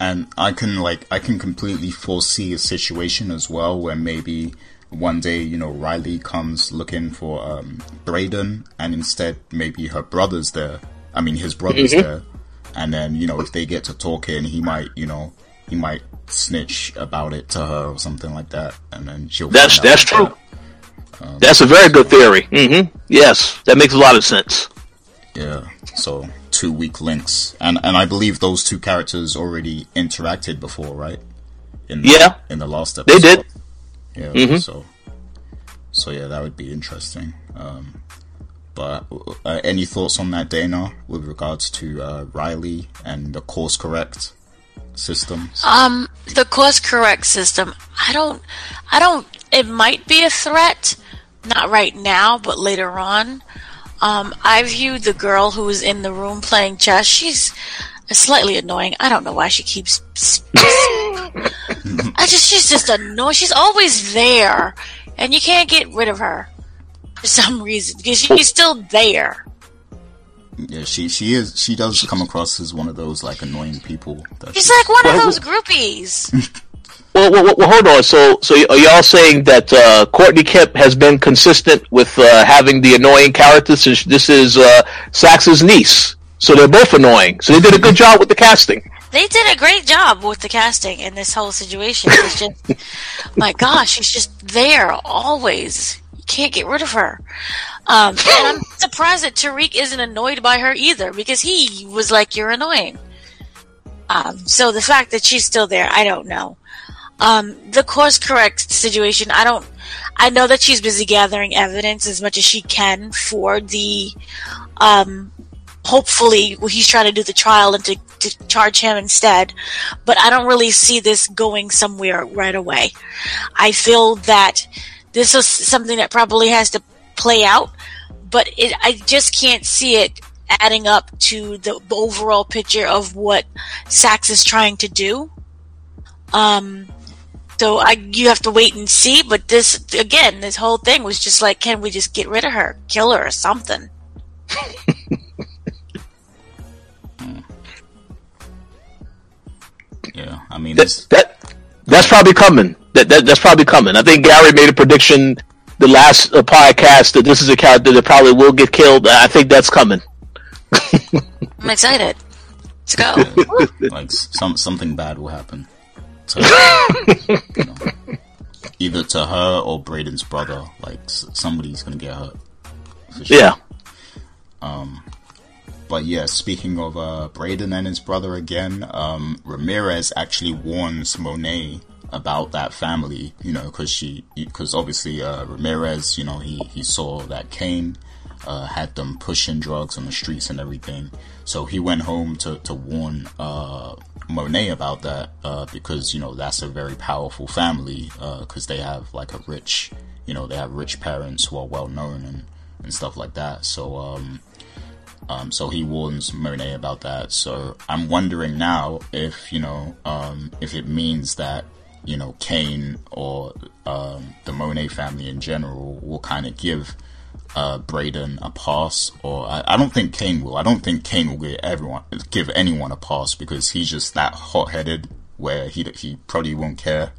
And I can like I can completely foresee a situation as well where maybe one day, you know, Riley comes looking for um Brayden and instead maybe her brother's there. I mean his brother's Mhm. there. And then, you know, if they get to talking, he might, you know, he might snitch about it to her or something like that. And then she'll That's that's true. That's a very good theory. Mm-hmm. Yes, that makes a lot of sense. Yeah. So two weak links, and and I believe those two characters already interacted before, right? In Yeah. In the last episode. They did. Yeah. Mhm. So. So yeah, that would be interesting. Um, but uh, any thoughts on that, Dana, with regards to uh, Riley and the course correct system? Um, the course correct system. I don't. I don't. It might be a threat, not right now, but later on. Um, I view the girl who was in the room playing chess. She's slightly annoying. I don't know why she keeps. [LAUGHS] I just she's just annoying. She's always there, and you can't get rid of her for some reason because she's still there. Yeah, she she is she does come across as one of those like annoying people. That She's like one of those groupies. [LAUGHS] Well, well, well, hold on. So, so are y'all saying that uh, Courtney Kemp has been consistent with uh, having the annoying character since this is uh, Saxe's niece? So they're both annoying. So they did a good job with the casting. They did a great job with the casting in this whole situation. It's just, [LAUGHS] my gosh, she's just there always. You can't get rid of her. Um, and I'm surprised that Tariq isn't annoyed by her either because he was like, "You're annoying." Um, so the fact that she's still there, I don't know. Um, the course correct situation, I don't. I know that she's busy gathering evidence as much as she can for the um, hopefully he's trying to do the trial and to, to charge him instead. But I don't really see this going somewhere right away. I feel that this is something that probably has to play out, but it, I just can't see it adding up to the overall picture of what Saxe is trying to do. Um, so I, you have to wait and see. But this, again, this whole thing was just like, can we just get rid of her, kill her, or something? [LAUGHS] Yeah, I mean, that, that that's probably coming. That, that that's probably coming. I think Gary made a prediction the last uh, podcast that this is a character that probably will get killed. I think that's coming. [LAUGHS] I'm excited. Let's go. like some something bad will happen. To, you know, [LAUGHS] either to her or Brayden's brother. Like somebody's gonna get hurt. For sure. Yeah. But yeah, speaking of uh, Brayden and his brother again, um, Ramirez actually warns Monet about that family, you know, because she, because obviously uh, Ramirez, you know, he he saw that Cane uh, had them pushing drugs on the streets and everything, so he went home to to warn uh, Monet about that uh, because you know that's a very powerful family because they have like a rich, you know, they have rich parents who are well known and and stuff like that. So um, um, so he warns Monet about that. So I'm wondering now if you know um, if it means that you know Cane or um, the Monet family in general will kind of give uh, Brayden a pass, or I, I don't think Cane will. I don't think Cane will give everyone give anyone a pass because he's just that hot headed where he he probably won't care.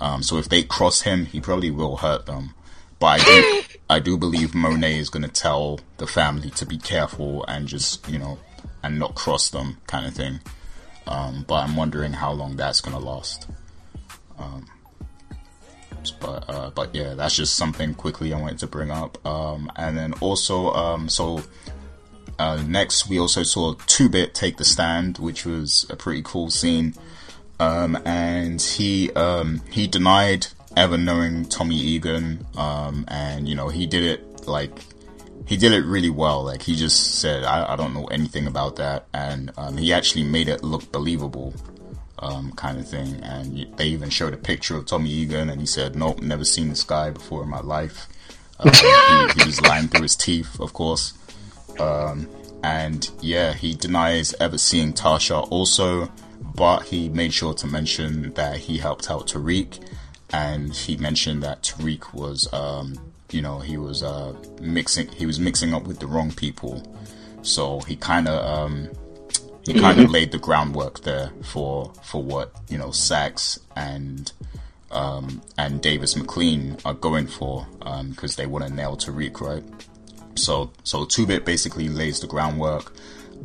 Um, so if they cross him, he probably will hurt them. But I do, [LAUGHS] I do believe Monet is going to tell the family to be careful and just, you know, and not cross them, kind of thing. Um, but I'm wondering how long that's going to last. Um, but uh, but yeah, that's just something quickly I wanted to bring up. Um, and then also, um, so uh, next we also saw Two Bit take the stand, which was a pretty cool scene. Um, and he um, he denied ever knowing Tommy Egan, um, and you know he did it like he did it really well. Like he just said, I, I don't know anything about that, and um, he actually made it look believable, um, kind of thing. And they even showed a picture of Tommy Egan, and he said, "Nope, never seen this guy before in my life." Um, he, he was lying through his teeth, of course. Um, and yeah, he denies ever seeing Tasha also, but he made sure to mention that he helped out Tariq, and he mentioned that Tariq was, um, you know, he was uh, mixing, he was mixing up with the wrong people, so he kind of, um, he kind of [LAUGHS] laid the groundwork there for for what you know Saxe and um, and Davis MacLean are going for because they want to nail Tariq, right? So so Two Bit basically lays the groundwork.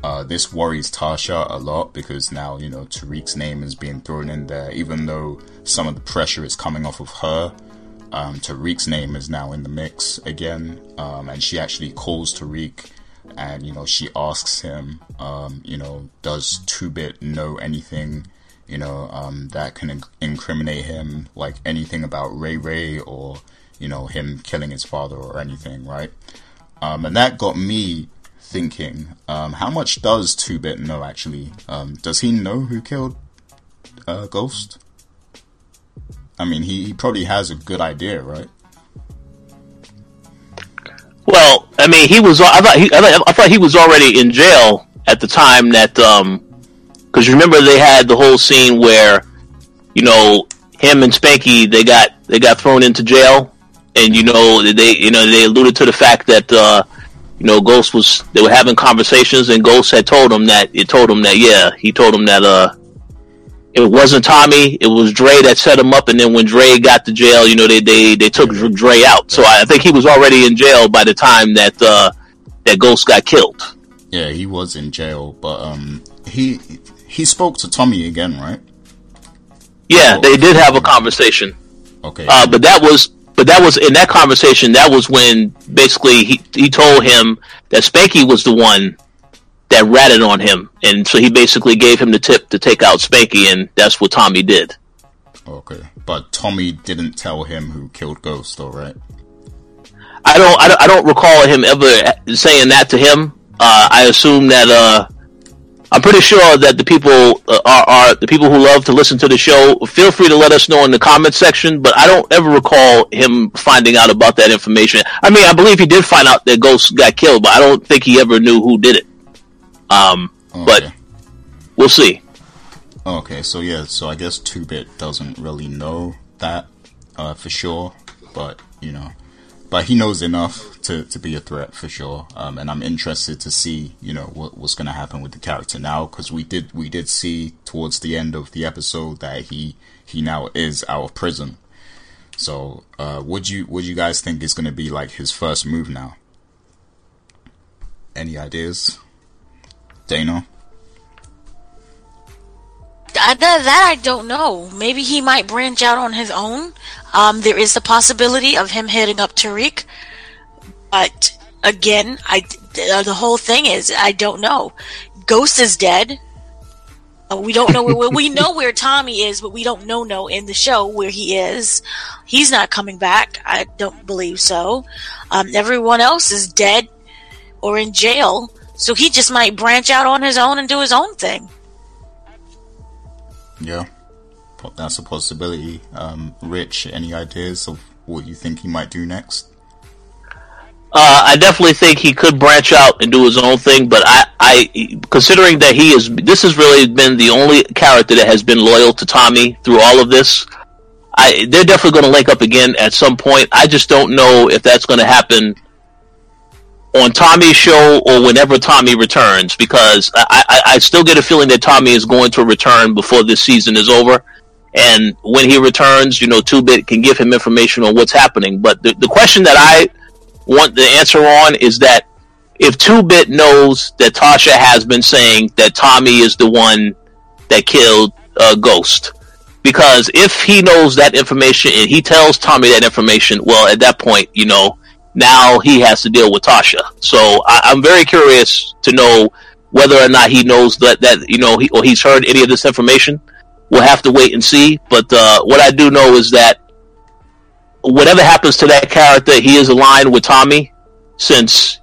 Uh, this worries Tasha a lot because now you know Tariq's name is being thrown in there, even though some of the pressure is coming off of her. Um, Tariq's name is now in the mix again, um, and she actually calls Tariq, and you know she asks him, um, you know, does Two Bit know anything, you know, um, that can inc- incriminate him, like anything about Ray Ray or you know him killing his father or anything, right? Um, and that got me thinking, um, how much does Two Bit know actually? Um, does he know who killed uh, Ghost? I mean, he, he probably has a good idea, right? Well, I mean, he was. I thought he. I thought, he was already in jail at the time that. Um, because remember they had the whole scene where, you know, him and Spanky they got they got thrown into jail, and you know they you know they alluded to the fact that uh, you know Ghost was they were having conversations, and Ghost had told him that it told him that yeah he told him that uh it wasn't Tommy, it was Dre that set him up, and then when Dre got to jail, you know, they they, they took Dre out. So I think he was already in jail by the time that uh, that Ghost got killed. Yeah, he was in jail, but um, he he spoke to Tommy again, right? Yeah, they did have a conversation, Okay. uh, but that was but that was in that conversation. That was when basically he he told him that Spanky was the one that ratted on him, and so he basically gave him the tip to take out Spanky, and that's what Tommy did. okay, but Tommy didn't tell him who killed Ghost, all right? I don't, I don't, I don't recall him ever saying that to him. Uh, I assume that, uh, I'm pretty sure that the people uh, are, are the people who love to listen to the show. Feel free to let us know in the comment section, but I don't ever recall him finding out about that information. I mean, I believe he did find out that Ghost got killed, but I don't think he ever knew who did it. Um, but we'll see. Okay, so yeah, so I guess Two Bit doesn't really know that uh, for sure, but you know, but he knows enough to, to be a threat for sure. Um, and I'm interested to see, you know, what, what's going to happen with the character now because we did we did see towards the end of the episode that he he now is out of prison. So, uh, would you would you guys think is going to be like his first move now? Any ideas, Dana? That, I don't know. Maybe he might branch out on his own. Um, there is the possibility of him hitting up Tariq, but again, I the whole thing is I don't know. Ghost is dead. Uh, we don't know where we know where Tommy is, but we don't know no in the show where he is. He's not coming back. I don't believe so. Um, everyone else is dead or in jail, so he just might branch out on his own and do his own thing. Yeah, that's a possibility. Um, Rich, any ideas of what you think he might do next? Uh, I definitely think he could branch out and do his own thing, but I, I, considering that he is, this has really been the only character that has been loyal to Tommy through all of this. I, they're definitely going to link up again at some point. I just don't know if that's going to happen on Tommy's show or whenever Tommy returns, because I, I, I still get a feeling that Tommy is going to return before this season is over. And when he returns, you know, Two Bit can give him information on what's happening. But the, the question that I want the answer on is that if Two Bit knows that Tasha has been saying that Tommy is the one that killed uh, Ghost, because if he knows that information and he tells Tommy that information, well, at that point, you know, now he has to deal with Tasha. So I, am very curious to know whether or not he knows that that you know he, or he's heard any of this information. We'll have to wait and see. But uh, what I do know is that whatever happens to that character, he is aligned with Tommy. Since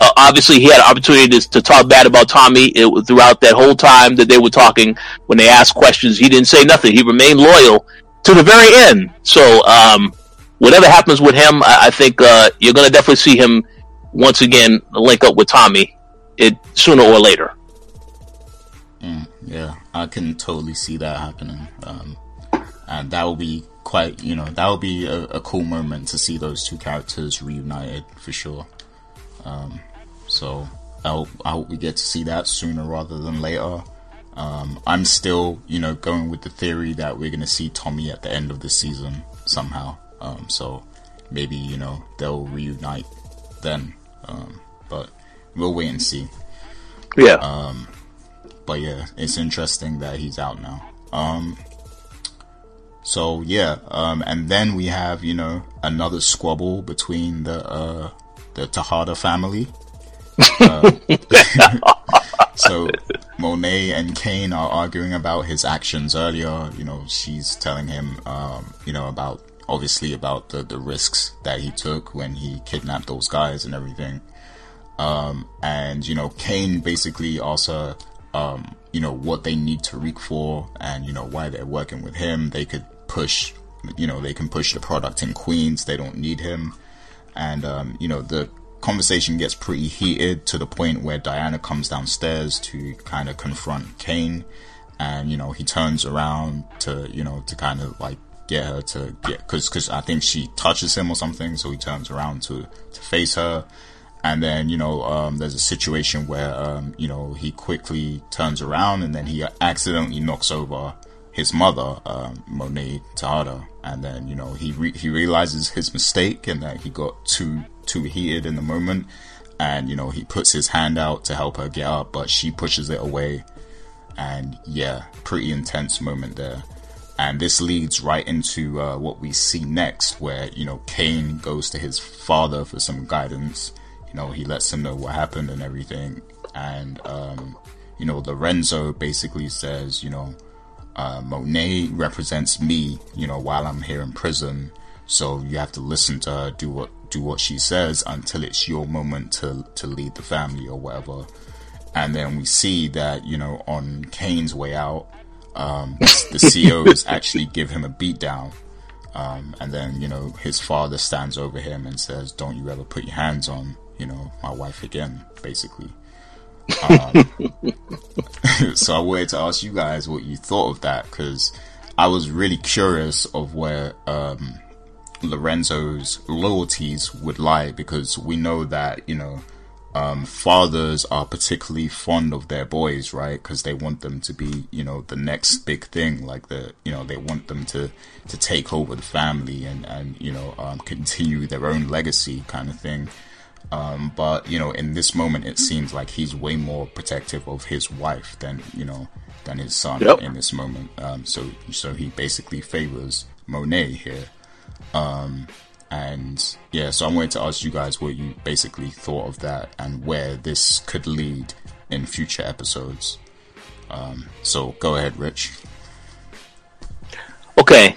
uh, obviously he had an opportunity to, to talk bad about Tommy it, throughout that whole time that they were talking. When they asked questions, he didn't say nothing. He remained loyal to the very end. So um, whatever happens with him, I, I think uh, you're going to definitely see him once again link up with Tommy it sooner or later. Mm, yeah, I can totally see that happening, um, and that will be quite you know that will be a, a, cool moment to see those two characters reunited for sure. Um, so I hope, I hope we get to see that sooner rather than later. Um, I'm still, you know, going with the theory that we're going to see Tommy at the end of the season somehow. Um, so maybe you know they'll reunite then. Um, but we'll wait and see. Yeah. Um, but yeah, it's interesting that he's out now. So yeah, um, and then we have you know another squabble between the uh, the Tejada family. Uh, [LAUGHS] so Monet and Cane are arguing about his actions earlier. You know, she's telling him, um, you know, about obviously about the, the risks that he took when he kidnapped those guys and everything. Um, and, you know, Cane basically also, um, you know, what they need Tariq for and, you know, why they're working with him. They could push, you know, they can push the product in Queens. They don't need him. And, um, you know, the conversation gets pretty heated to the point where Diana comes downstairs to kind of confront Cane. And, you know, he turns around to, you know, to kind of like get her to get because because I think she touches him or something, so he turns around to to face her, and then you know um, there's a situation where um, you know he quickly turns around and then he accidentally knocks over his mother, um, Monet Tejada, and then you know he re- he realizes his mistake and that he got too too heated in the moment, and you know he puts his hand out to help her get up, but she pushes it away, and yeah, pretty intense moment there. And this leads right into uh, what we see next, where you know Cane goes to his father for some guidance. You know, he lets him know what happened and everything, and um, you know Lorenzo basically says, you know, uh, Monet represents me. You know, while I'm here in prison, so you have to listen to her, do what do what she says until it's your moment to to lead the family or whatever. And then we see that you know on Cane's way out um, the [LAUGHS] COs actually give him a beatdown. Um, and then, you know, his father stands over him and says, Don't you ever put your hands on, you know, my wife again, basically. Um, [LAUGHS] so I wanted to ask you guys what you thought of that because I was really curious of where um, Lorenzo's loyalties would lie because we know that, you know, um, fathers are particularly fond of their boys, right? Because they want them to be, you know, the next big thing. Like the, you know, they want them to to take over the family and and you know um, continue their own legacy, kind of thing. Um, but you know, in this moment, it seems like he's way more protective of his wife than you know than his son Yep. in this moment. Um, so so he basically favors Monet here. Um, and yeah, so I wanted to ask you guys what you basically thought of that and where this could lead in future episodes. Um, so go ahead, Rich. Okay.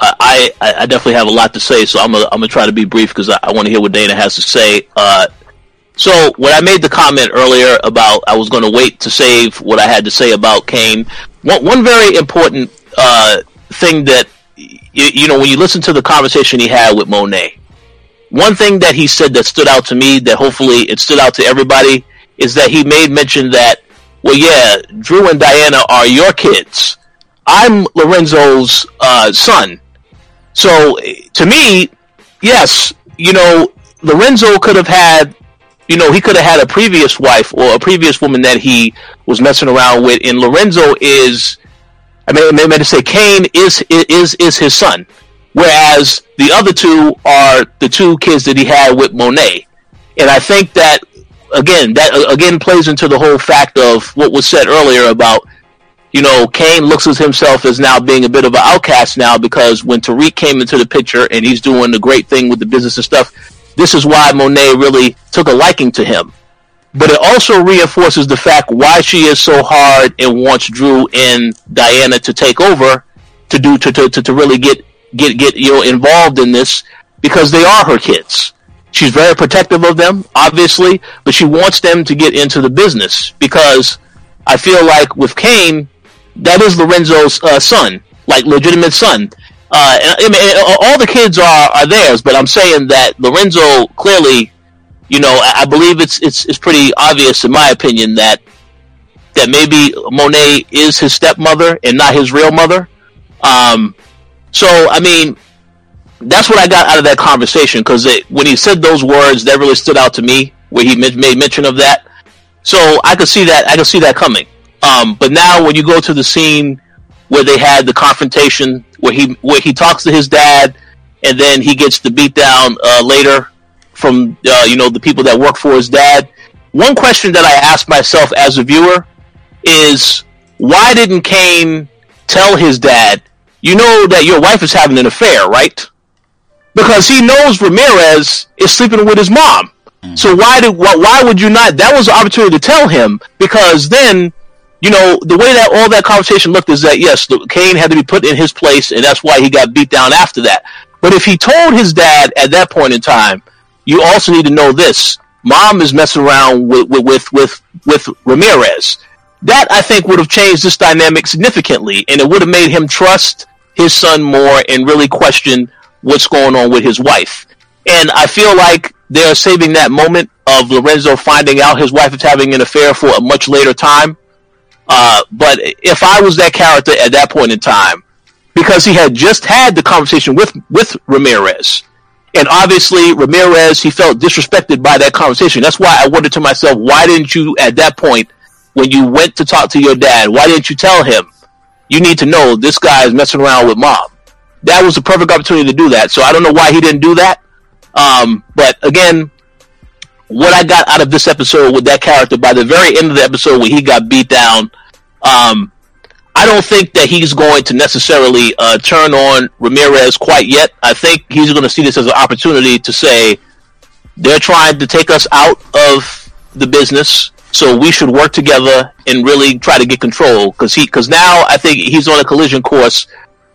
I, I, definitely have a lot to say, so I'm gonna, I'm gonna try to be brief because I, I want to hear what Dana has to say. Uh, so when I made the comment earlier about I was going to wait to save what I had to say about Cane, one, one very important uh, thing that you, you know when you listen to the conversation he had with Monet, one thing that he said that stood out to me that hopefully it stood out to everybody is that he made mention that well yeah Dru and Diana are your kids. I'm Lorenzo's uh, son. So to me, yes, you know, Lorenzo could have had, you know, he could have had a previous wife or a previous woman that he was messing around with, and Lorenzo is, I mean, I meant to say, Cane is is is his son, whereas the other two are the two kids that he had with Monet, and I think that again, that uh, again plays into the whole fact of what was said earlier about you know, Cane looks at himself as now being a bit of an outcast now because when Tariq came into the picture and he's doing the great thing with the business and stuff, this is why Monet really took a liking to him. But it also reinforces the fact why she is so hard and wants Dru and Diana to take over to do to, to, to, to really get get get you know involved in this because they are her kids. She's very protective of them, obviously, but she wants them to get into the business because I feel like with Cane, that is Lorenzo's uh, son, like legitimate son. Uh, and, I mean, all the kids are, are theirs, but I'm saying that Lorenzo clearly, you know, I, I believe it's it's it's pretty obvious in my opinion that that maybe Monet is his stepmother and not his real mother. Um, so I mean, that's what I got out of that conversation because when he said those words, that really stood out to me. Where he made mention of that, so I could see that I could see that coming. Um, but now when you go to the scene where they had the confrontation, where he where he talks to his dad, and then he gets the beat down uh, later from uh, you know the people that work for his dad. One question that I asked myself as a viewer is why didn't Cane tell his dad, you know that your wife is having an affair, right? Because he knows Ramirez is sleeping with his mom. So why did why, why would you not? That was the opportunity to tell him because then, you know, the way that all that conversation looked is that yes, Cane had to be put in his place, and that's why he got beat down after that. But if he told his dad at that point in time, you also need to know this: mom is messing around with with with, with Ramirez. That I think would have changed this dynamic significantly, and it would have made him trust his son more and really question what's going on with his wife. And I feel like they're saving that moment of Lorenzo finding out his wife is having an affair for a much later time. Uh, but if I was that character at that point in time, because he had just had the conversation with with Ramirez, and obviously Ramirez he felt disrespected by that conversation. That's why I wondered to myself, why didn't you at that point when you went to talk to your dad, why didn't you tell him you need to know this guy is messing around with mom? That was a perfect opportunity to do that. So I don't know why he didn't do that. Um, but again, what I got out of this episode with that character by the very end of the episode when he got beat down, um, I don't think that he's going to necessarily uh, turn on Ramirez quite yet. I think he's going to see this as an opportunity to say they're trying to take us out of the business, so we should work together and really try to get control. Because he, because now I think he's on a collision course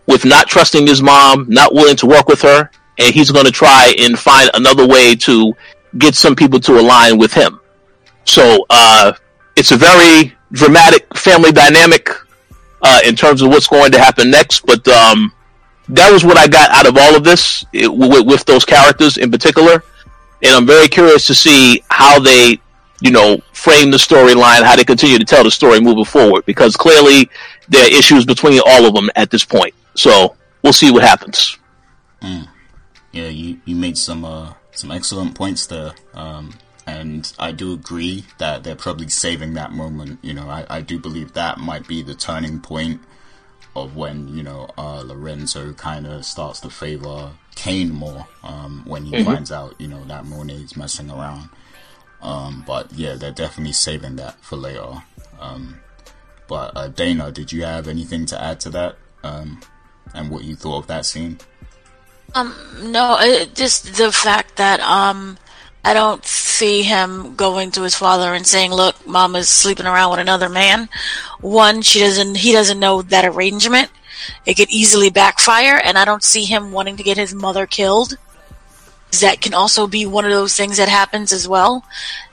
with not trusting his mom, not willing to work with her, and he's going to try and find another way to get some people to align with him. So uh, it's a very dramatic family dynamic uh, in terms of what's going to happen next. But um, that was what I got out of all of this it, with, with those characters in particular, and I'm very curious to see how they, you know, frame the storyline, how they continue to tell the story moving forward. Because clearly there are issues between all of them at this point. So we'll see what happens. Yeah, you, you made some uh, some excellent points there. Um, and I do agree that they're probably saving that moment. You know, I, I do believe that might be the turning point of when, you know, uh, Lorenzo kind of starts to favor Cane more um, when he mm-hmm. finds out, you know, that Monet's messing around. Um, but yeah, they're definitely saving that for later. Um, but uh, Dana, did you have anything to add to that? Um, and what you thought of that scene? Um, no, it, just the fact that um, I don't see him going to his father and saying, "Look, Mama's sleeping around with another man." One, she doesn't. He doesn't know that arrangement. It could easily backfire, and I don't see him wanting to get his mother killed. That can also be one of those things that happens as well.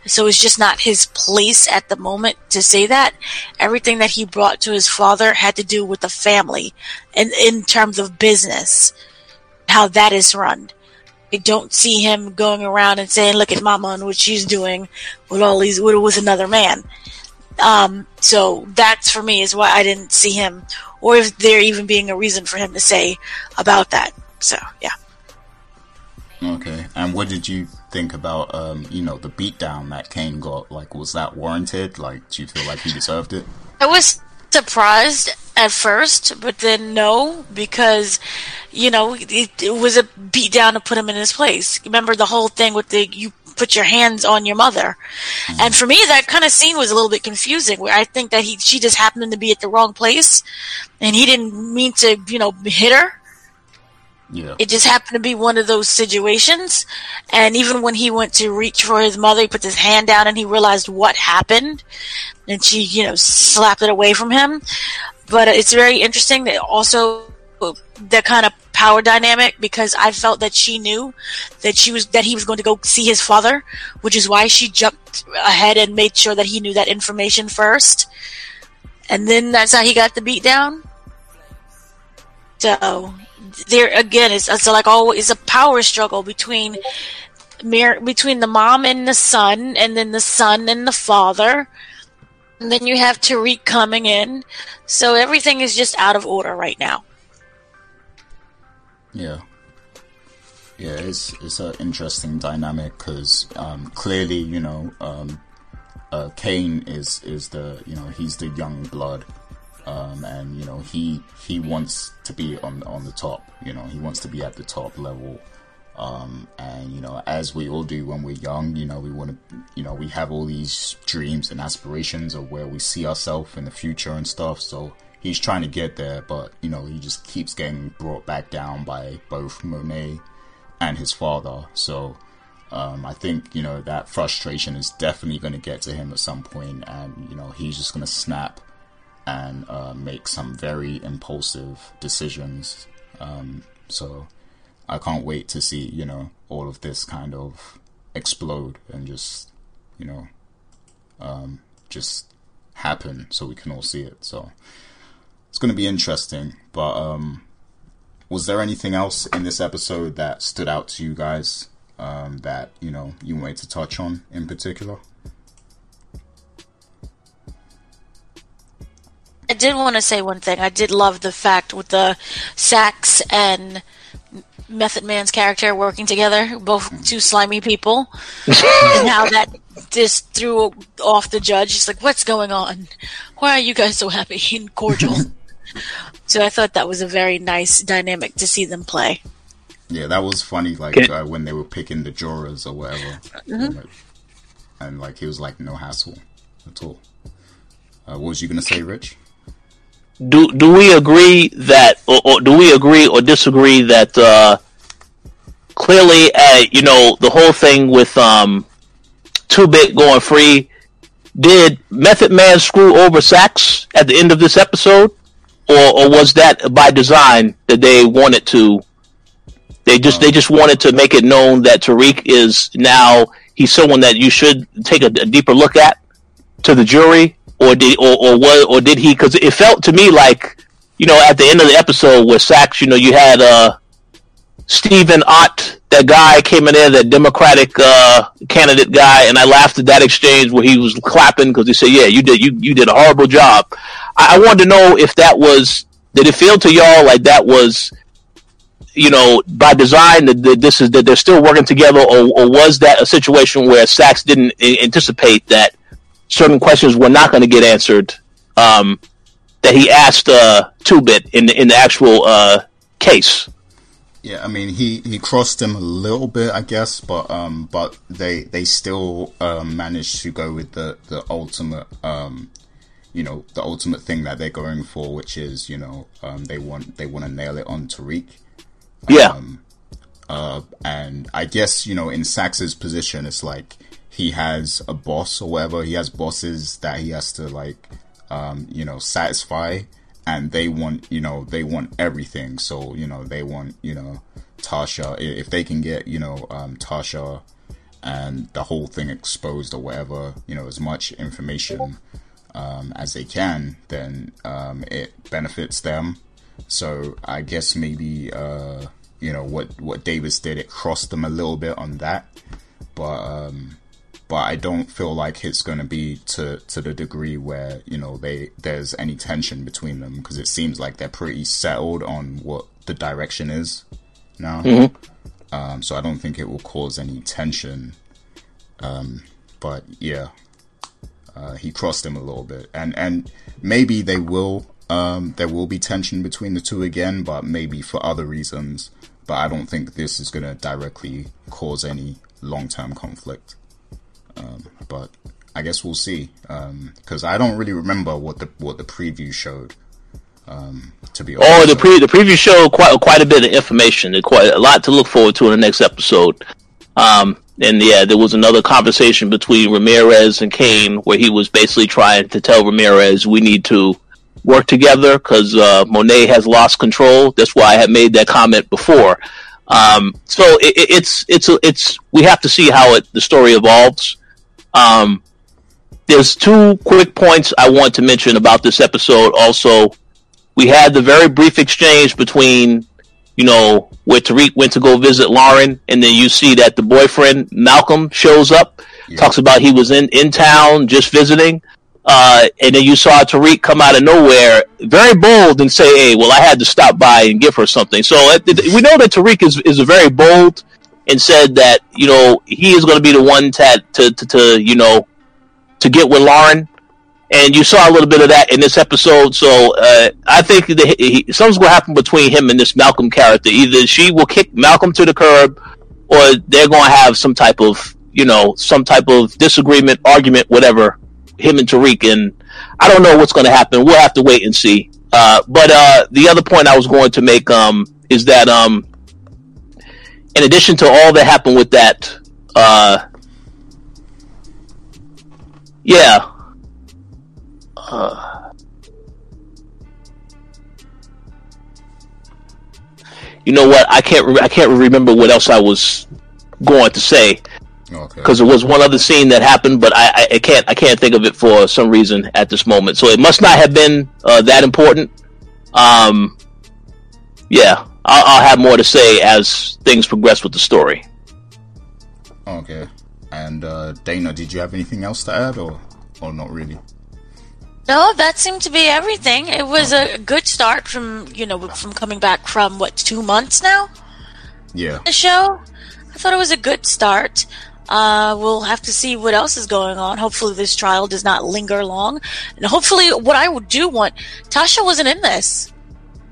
So it's just not his place at the moment to say that. Everything that he brought to his father had to do with the family and in terms of business how that is run. I don't see him going around and saying, "Look at Mama and what she's doing with all these with, with another man." Um, so that's for me is why I didn't see him, or if there even being a reason for him to say about that. So yeah. Okay, and what did you think about um, you know the beatdown that Cane got? Like, was that warranted? Like, do you feel like he deserved it? I was surprised at first, but then no, because you know it, it was a beat down to put him in his place. Remember the whole thing with the you put your hands on your mother, mm-hmm. and for me that kind of scene was a little bit confusing. Where I think that he she just happened to be at the wrong place, and he didn't mean to you know hit her. Yeah. It just happened to be one of those situations. And even when he went to reach for his mother, he put his hand down and he realized what happened. And she, you know, slapped it away from him. But it's very interesting that also the kind of power dynamic because I felt that she knew that she was that he was going to go see his father, which is why she jumped ahead and made sure that he knew that information first, and then that's how he got the beat down. So there again, it's, it's like always a power struggle between between the mom and the son, and then the son and the father. And then you have Tariq coming in. So everything is just out of order right now. Yeah. Yeah, it's it's an interesting dynamic because um, clearly, you know, um, uh, Cane is is the you know he's the young blood, um, and you know he he wants to be on on the top. You know, he wants to be at the top level. Um, and you know, as we all do when we're young, you know, we want to, you know, we have all these dreams and aspirations of where we see ourselves in the future and stuff. So he's trying to get there, but you know he just keeps getting brought back down by both Monet and his father. So um, I think you know that frustration is definitely going to get to him at some point, and you know he's just going to snap and uh, make some very impulsive decisions. Um, so I can't wait to see you know all of this kind of explode and just you know um, just happen so we can all see it. So it's going to be interesting. But um, was there anything else in this episode that stood out to you guys um, that you know you wanted to touch on in particular? I did want to say one thing. I did love the fact with the Saxe and Method Man's character working together, both two slimy people, [LAUGHS] and how that just threw off the judge. He's like, "What's going on? Why are you guys so happy and cordial?" [LAUGHS] So I thought that was a very nice dynamic to see them play. Yeah, that was funny. Like uh, when they were picking the jurors or whatever, mm-hmm. and like he was like, "No hassle at all." Uh, what was you gonna say, Rich? Do do we agree that, or, or do we agree or disagree that uh, clearly, uh, you know, the whole thing with um, Two Bit going free, did Method Man screw over Saxe at the end of this episode? or or was that by design that they wanted to? They just they just wanted to make it known that Tariq is now he's someone that you should take a, a deeper look at to the jury, or did or or what or did he? Because it felt to me like you know at the end of the episode where Saxe, you know, you had uh Stephen Ott, that guy came in there, that Democratic uh, candidate guy, and I laughed at that exchange where he was clapping because he said, "Yeah, you did you you did a horrible job." I, I wanted to know if that was did it feel to y'all like that was you know, by design that, that this is that they're still working together, or, or was that a situation where Saxe didn't anticipate that certain questions were not going to get answered? Um, that he asked uh, Two Bit in the in the actual uh, case. Yeah, I mean he, he crossed him a little bit, I guess, but um, but they they still um, managed to go with the the ultimate um, you know, the ultimate thing that they're going for, which is you know um, they want they want to nail it on Tariq. Yeah. Um, uh, and I guess you know in Saxe's position, it's like he has a boss or whatever. He has bosses that he has to like um, you know satisfy. And they want you know they want everything. So you know they want you know tasha. If they can get you know um, tasha and the whole thing exposed or whatever you know as much information um, as they can then um, it benefits them. So i guess maybe uh, you know what what davis did it crossed them a little bit on that. But um, but I don't feel like it's going to be to to the degree where you know they there's any tension between them because it seems like they're pretty settled on what the direction is now. Mm-hmm. Um, so I don't think it will cause any tension. Um, but yeah, uh, he crossed him a little bit, and and maybe they will. Um, there will be tension between the two again, but maybe for other reasons. But I don't think this is going to directly cause any long term conflict. Um, but I guess we'll see because um, I don't really remember what the what the preview showed. Um, to be honest. oh, the pre the preview showed quite quite a bit of information. Quite a lot to look forward to in the next episode. Um, and yeah, there was another conversation between Ramirez and Cane where he was basically trying to tell Ramirez we need to work together because uh, Monet has lost control. That's why I had made that comment before. Um, so it, it's it's it's we have to see how it the story evolves. Um, there's two quick points I want to mention about this episode. Also, we had the very brief exchange between, you know, where Tariq went to go visit Lauren, and then you see that the boyfriend Malcolm shows up, yeah. talks about he was in in town just visiting, uh, and then you saw Tariq come out of nowhere, very bold, and say, "Hey, well, I had to stop by and give her something." So uh, we know that Tariq is is a very bold and said that you know he is going to be the one to, to, to, to you know to get with Lauren. And you saw a little bit of that in this episode, so uh, I think that he, something's going to happen between him and this Malcolm character. Either she will kick Malcolm to the curb, or they're going to have some type of, you know, some type of disagreement, argument, whatever. Him and Tariq, and I don't know what's going to happen. We'll have to wait and see. Uh, but uh, the other point I was going to make um, is that um, in addition to all that happened with that, uh, yeah, uh, you know what? I can't. Re- I can't remember what else I was going to say because okay. there was one other scene that happened, but I, I, can't. I can't think of it for some reason at this moment. So it must not have been uh, that important. Um, yeah, I'll, I'll have more to say as things progress with the story. Okay. And uh, Dana, did you have anything else to add, or or not really? No, that seemed to be everything. It was okay. a good start from you know from coming back from what two months now. Yeah. The show, I thought it was a good start. Uh, we'll have to see what else is going on. Hopefully, this trial does not linger long, and hopefully, what I do want, Tasha wasn't in this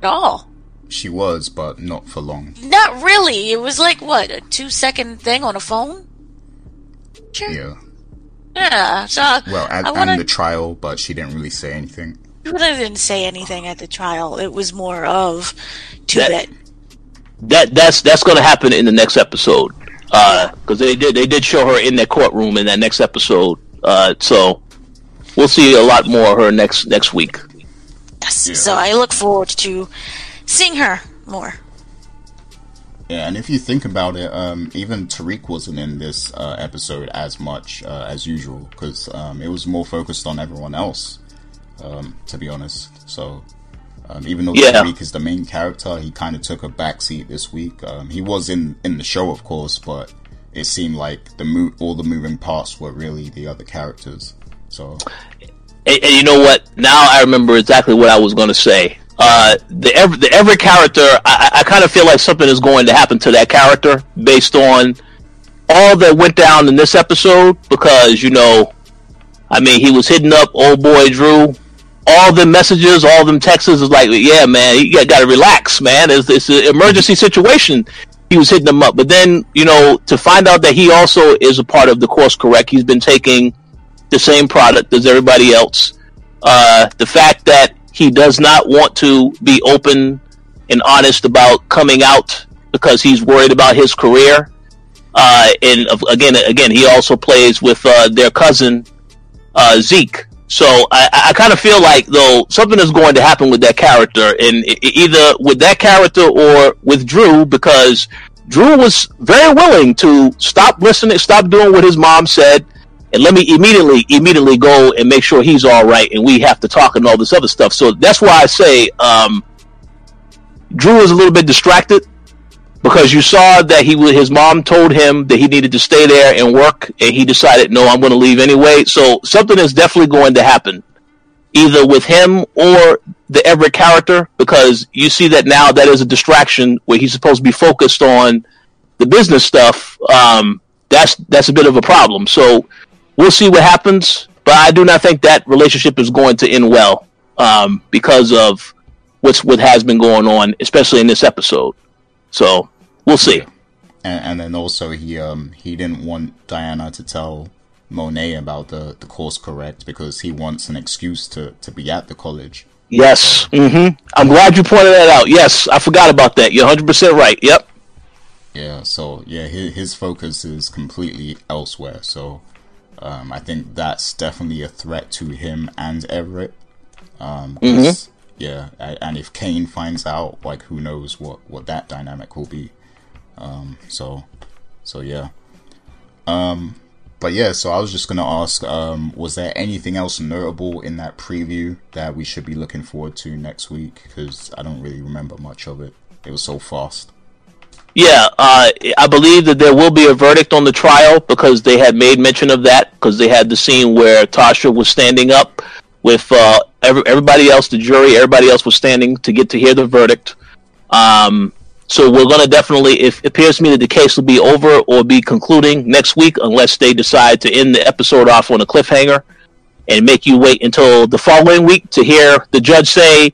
at all. She was, but not for long. Not really. It was like what a two second thing on a phone. Sure. Yeah. Yeah. So well, at, wanna... and the trial, but she didn't really say anything. She really didn't say anything at the trial. It was more of two that, That that's that's going to happen in the next episode because uh, they did they did show her in that courtroom in that next episode. Uh, so we'll see a lot more of her next next week. Yes. Yeah. So I look forward to seeing her more. Yeah, and if you think about it, um, even Tariq wasn't in this uh, episode as much uh, as usual because um, it was more focused on everyone else, um, to be honest. So, um, even though yeah. Tariq is the main character, he kind of took a backseat this week. Um, he was in in the show, of course, but it seemed like the mo- all the moving parts were really the other characters. So, and, and you know what? Now I remember exactly what I was going to say uh, the every, the every character, I, I kind of feel like something is going to happen to that character based on all that went down in this episode. Because you know, I mean, he was hitting up old boy Dru. All the messages, all them texts is like, yeah, man, you got, to relax, man. It's, it's an emergency situation. He was hitting them up, but then you know to find out that he also is a part of the course correct. He's been taking the same product as everybody else. Uh, the fact that he does not want to be open and honest about coming out because he's worried about his career. Uh, and again, again, he also plays with uh, their cousin uh, Zeke. So I, I kind of feel like though something is going to happen with that character, and either with that character or with Dru, because Dru was very willing to stop listening, stop doing what his mom said, and let me immediately immediately go and make sure he's all right and we have to talk and all this other stuff. So that's why i say um, Dru is a little bit distracted because you saw that he his mom told him that he needed to stay there and work and he decided no i'm going to leave anyway. So something is definitely going to happen either with him or the everett character because you see that now that is a distraction where he's supposed to be focused on the business stuff. Um, that's that's a bit of a problem. So we'll see what happens. But I do not think that relationship is going to end well um, because of what's what has been going on, especially in this episode. So we'll see. And, and then also he um he didn't want Diana to tell Monet about the the course correct because he wants an excuse to to be at the college. Yes. Mm-hmm. I'm glad you pointed that out. Yes, I forgot about that. You're 100 percent right. Yep. Yeah. So yeah, his, his focus is completely elsewhere. So um, I think that's definitely a threat to him and Everett. Um, mm-hmm. Yeah, and if Cane finds out, like, who knows what what that dynamic will be. Um, so, so yeah. Um, but yeah, so I was just gonna ask, um, was there anything else notable in that preview that we should be looking forward to next week? Because I don't really remember much of it. It was so fast. Yeah, uh, I believe that there will be a verdict on the trial because they had made mention of that because they had the scene where Tasha was standing up with uh, every, everybody else, the jury, everybody else was standing to get to hear the verdict. Um, so we're going to definitely, it appears to me that the case will be over or be concluding next week unless they decide to end the episode off on a cliffhanger and make you wait until the following week to hear the judge say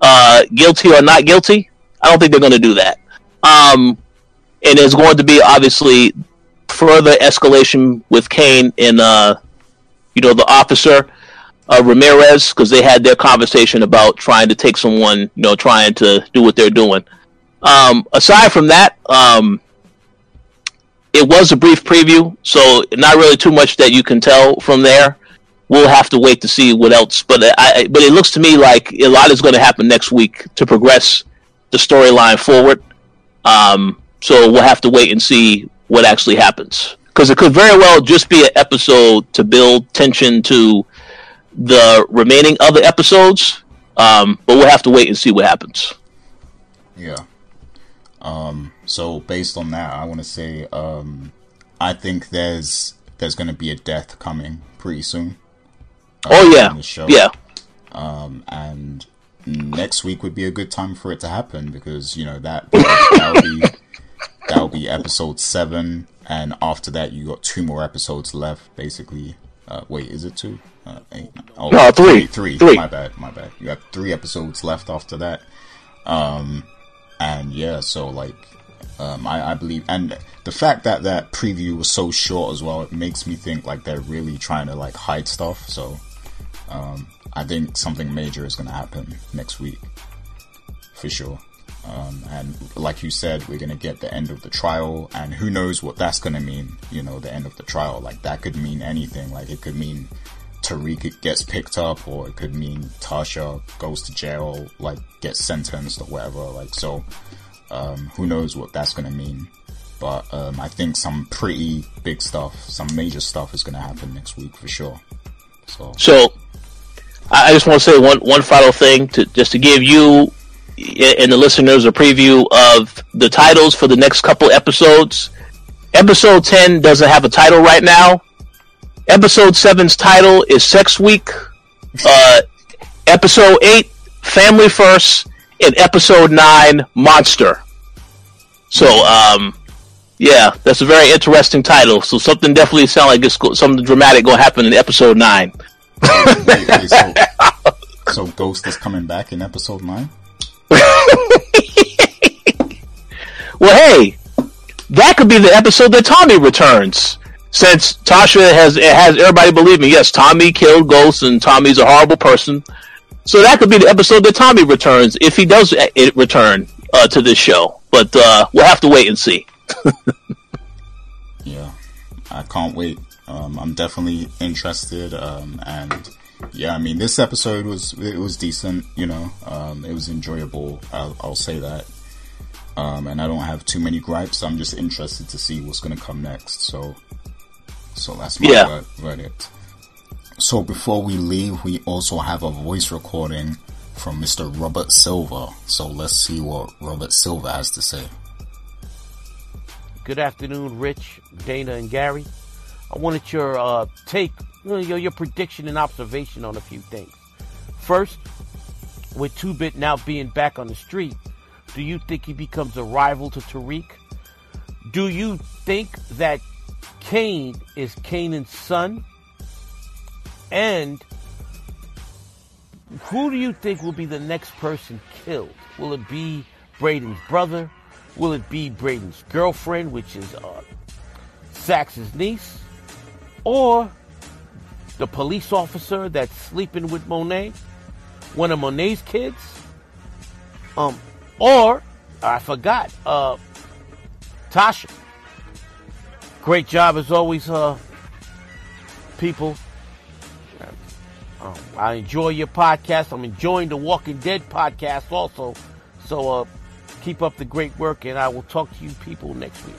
uh, guilty or not guilty. I don't think they're going to do that. Um, and there's going to be obviously further escalation with Cane and uh, you know the officer uh, Ramirez because they had their conversation about trying to take someone, you know, trying to do what they're doing. Um, aside from that, um, it was a brief preview, so not really too much that you can tell from there. We'll have to wait to see what else, but I, but it looks to me like a lot is going to happen next week to progress the storyline forward. Um, so we'll have to wait and see what actually happens because it could very well just be an episode to build tension to the remaining other episodes. Um, but we'll have to wait and see what happens. Yeah. Um, so based on that, I want to say um, I think there's there's going to be a death coming pretty soon. Uh, oh yeah, yeah. Um, and next week would be a good time for it to happen because you know that that'll be that'll be episode seven, and after that you got two more episodes left. Basically, uh, wait, is it two? Uh, eight, oh, no, three. three, three. My bad, my bad. You have three episodes left after that. Um, and yeah, so like, um, I, I believe, and the fact that that preview was so short as well, it makes me think like they're really trying to like hide stuff. So, um, I think something major is going to happen next week, for sure. Um, and like you said, we're going to get the end of the trial, and who knows what that's going to mean. You know, the end of the trial, like that could mean anything. Like it could mean Tariq gets picked up, or it could mean Tasha goes to jail, like gets sentenced or whatever. Like so, um, who knows what that's going to mean. But um, I think some pretty big stuff, some major stuff is going to happen next week for sure. So, so I just want to say one one final thing to just to give you and the listeners a preview of the titles for the next couple episodes. Episode ten doesn't have a title right now. Episode 7's title is Sex Week. Uh, episode eight Family First and episode nine, Monster. So, um, yeah, that's a very interesting title. So something definitely sounds like it's something dramatic going to happen in episode nine. So, so Ghost is coming back in episode nine. [LAUGHS] Well, hey, that could be the episode that Tommy returns. Since Tasha has has everybody believe me, yes, Tommy killed Ghost and Tommy's a horrible person. So that could be the episode that Tommy returns if he does uh, it return uh, to this show. But uh, we'll have to wait and see. [LAUGHS] Yeah, I can't wait. Um, I'm definitely interested. Um, and yeah, I mean, this episode was it was decent. You know, um, it was enjoyable. I'll, I'll say that. Um, and I don't have too many gripes. I'm just interested to see what's going to come next. So, so that's my Yeah. ver- verdict. So before we leave, we also have a voice recording from Mr. Robert Silver. So let's see what Robert Silver has to say. Good afternoon, Rich, Dana, and Gary. I wanted your uh, take, you know, your, your prediction and observation on a few things. First, with Two Bit now being back on the street, do you think he becomes a rival to Tariq? Do you think that Cane is Kanan's son? And who do you think will be the next person killed? Will it be Brayden's brother? Will it be Brayden's girlfriend, which is uh, Saxe's niece? Or the police officer that's sleeping with Monet? One of Monet's kids? Um, or, I forgot, uh, Tasha. Great job as always, uh, people. Um, I enjoy your podcast. I'm enjoying the Walking Dead podcast also. So uh, keep up the great work, and I will talk to you people next week.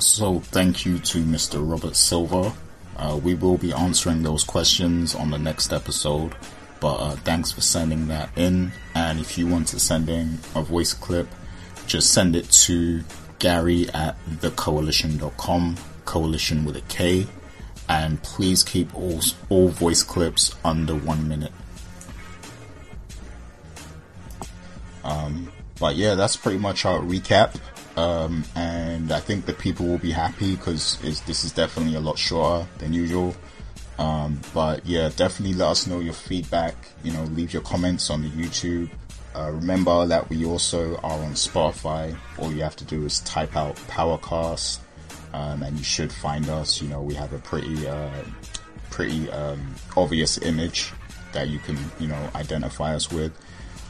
So thank you to Mr. Robert Silver. Uh, we will be answering those questions on the next episode. But uh, thanks for sending that in. And if you want to send in a voice clip, just send it to Gary at thekoalition.com, Koalition with a K. And please keep all, all voice clips under one minute. Um, but yeah, that's pretty much our recap. Um, and I think the people will be happy because this is definitely a lot shorter than usual. Um, but yeah, definitely let us know your feedback. You know, leave your comments on the YouTube. Uh, remember that we also are on Spotify. All you have to do is type out Powercast, um, and you should find us. You know, we have a pretty, uh, pretty um, obvious image that you can, you know, identify us with.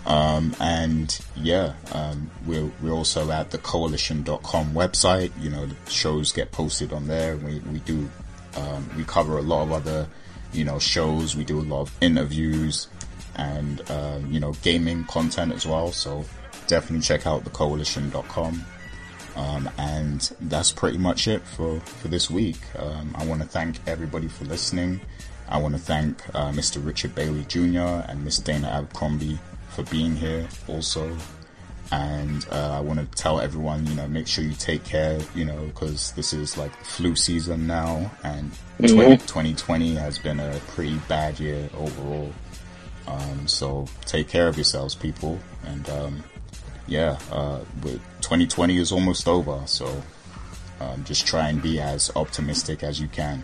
Um, and yeah, um, we're, we're also at the koalition.com website. You know, the shows get posted on there. We, we do, um, we cover a lot of other, you know, shows. We do a lot of interviews and, um, you know, gaming content as well. So definitely check out the koalition.com. Um, and that's pretty much it for, for this week. Um, I want to thank everybody for listening. I want to thank uh, Mr. Richard Bailey Jr. and Miss Dana Abercrombie for being here also. And uh, I want to tell everyone, you know, make sure you take care, you know, because this is like flu season now, and 20, 2020 has been a pretty bad year overall. Um, so take care of yourselves, people. And um, yeah, uh, with 2020 is almost over, so um, just try and be as optimistic as you can.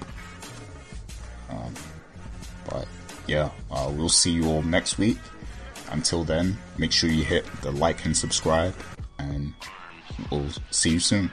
Um, but yeah, uh, we'll see you all next week. Until then, make sure you hit the like and subscribe, and we'll see you soon.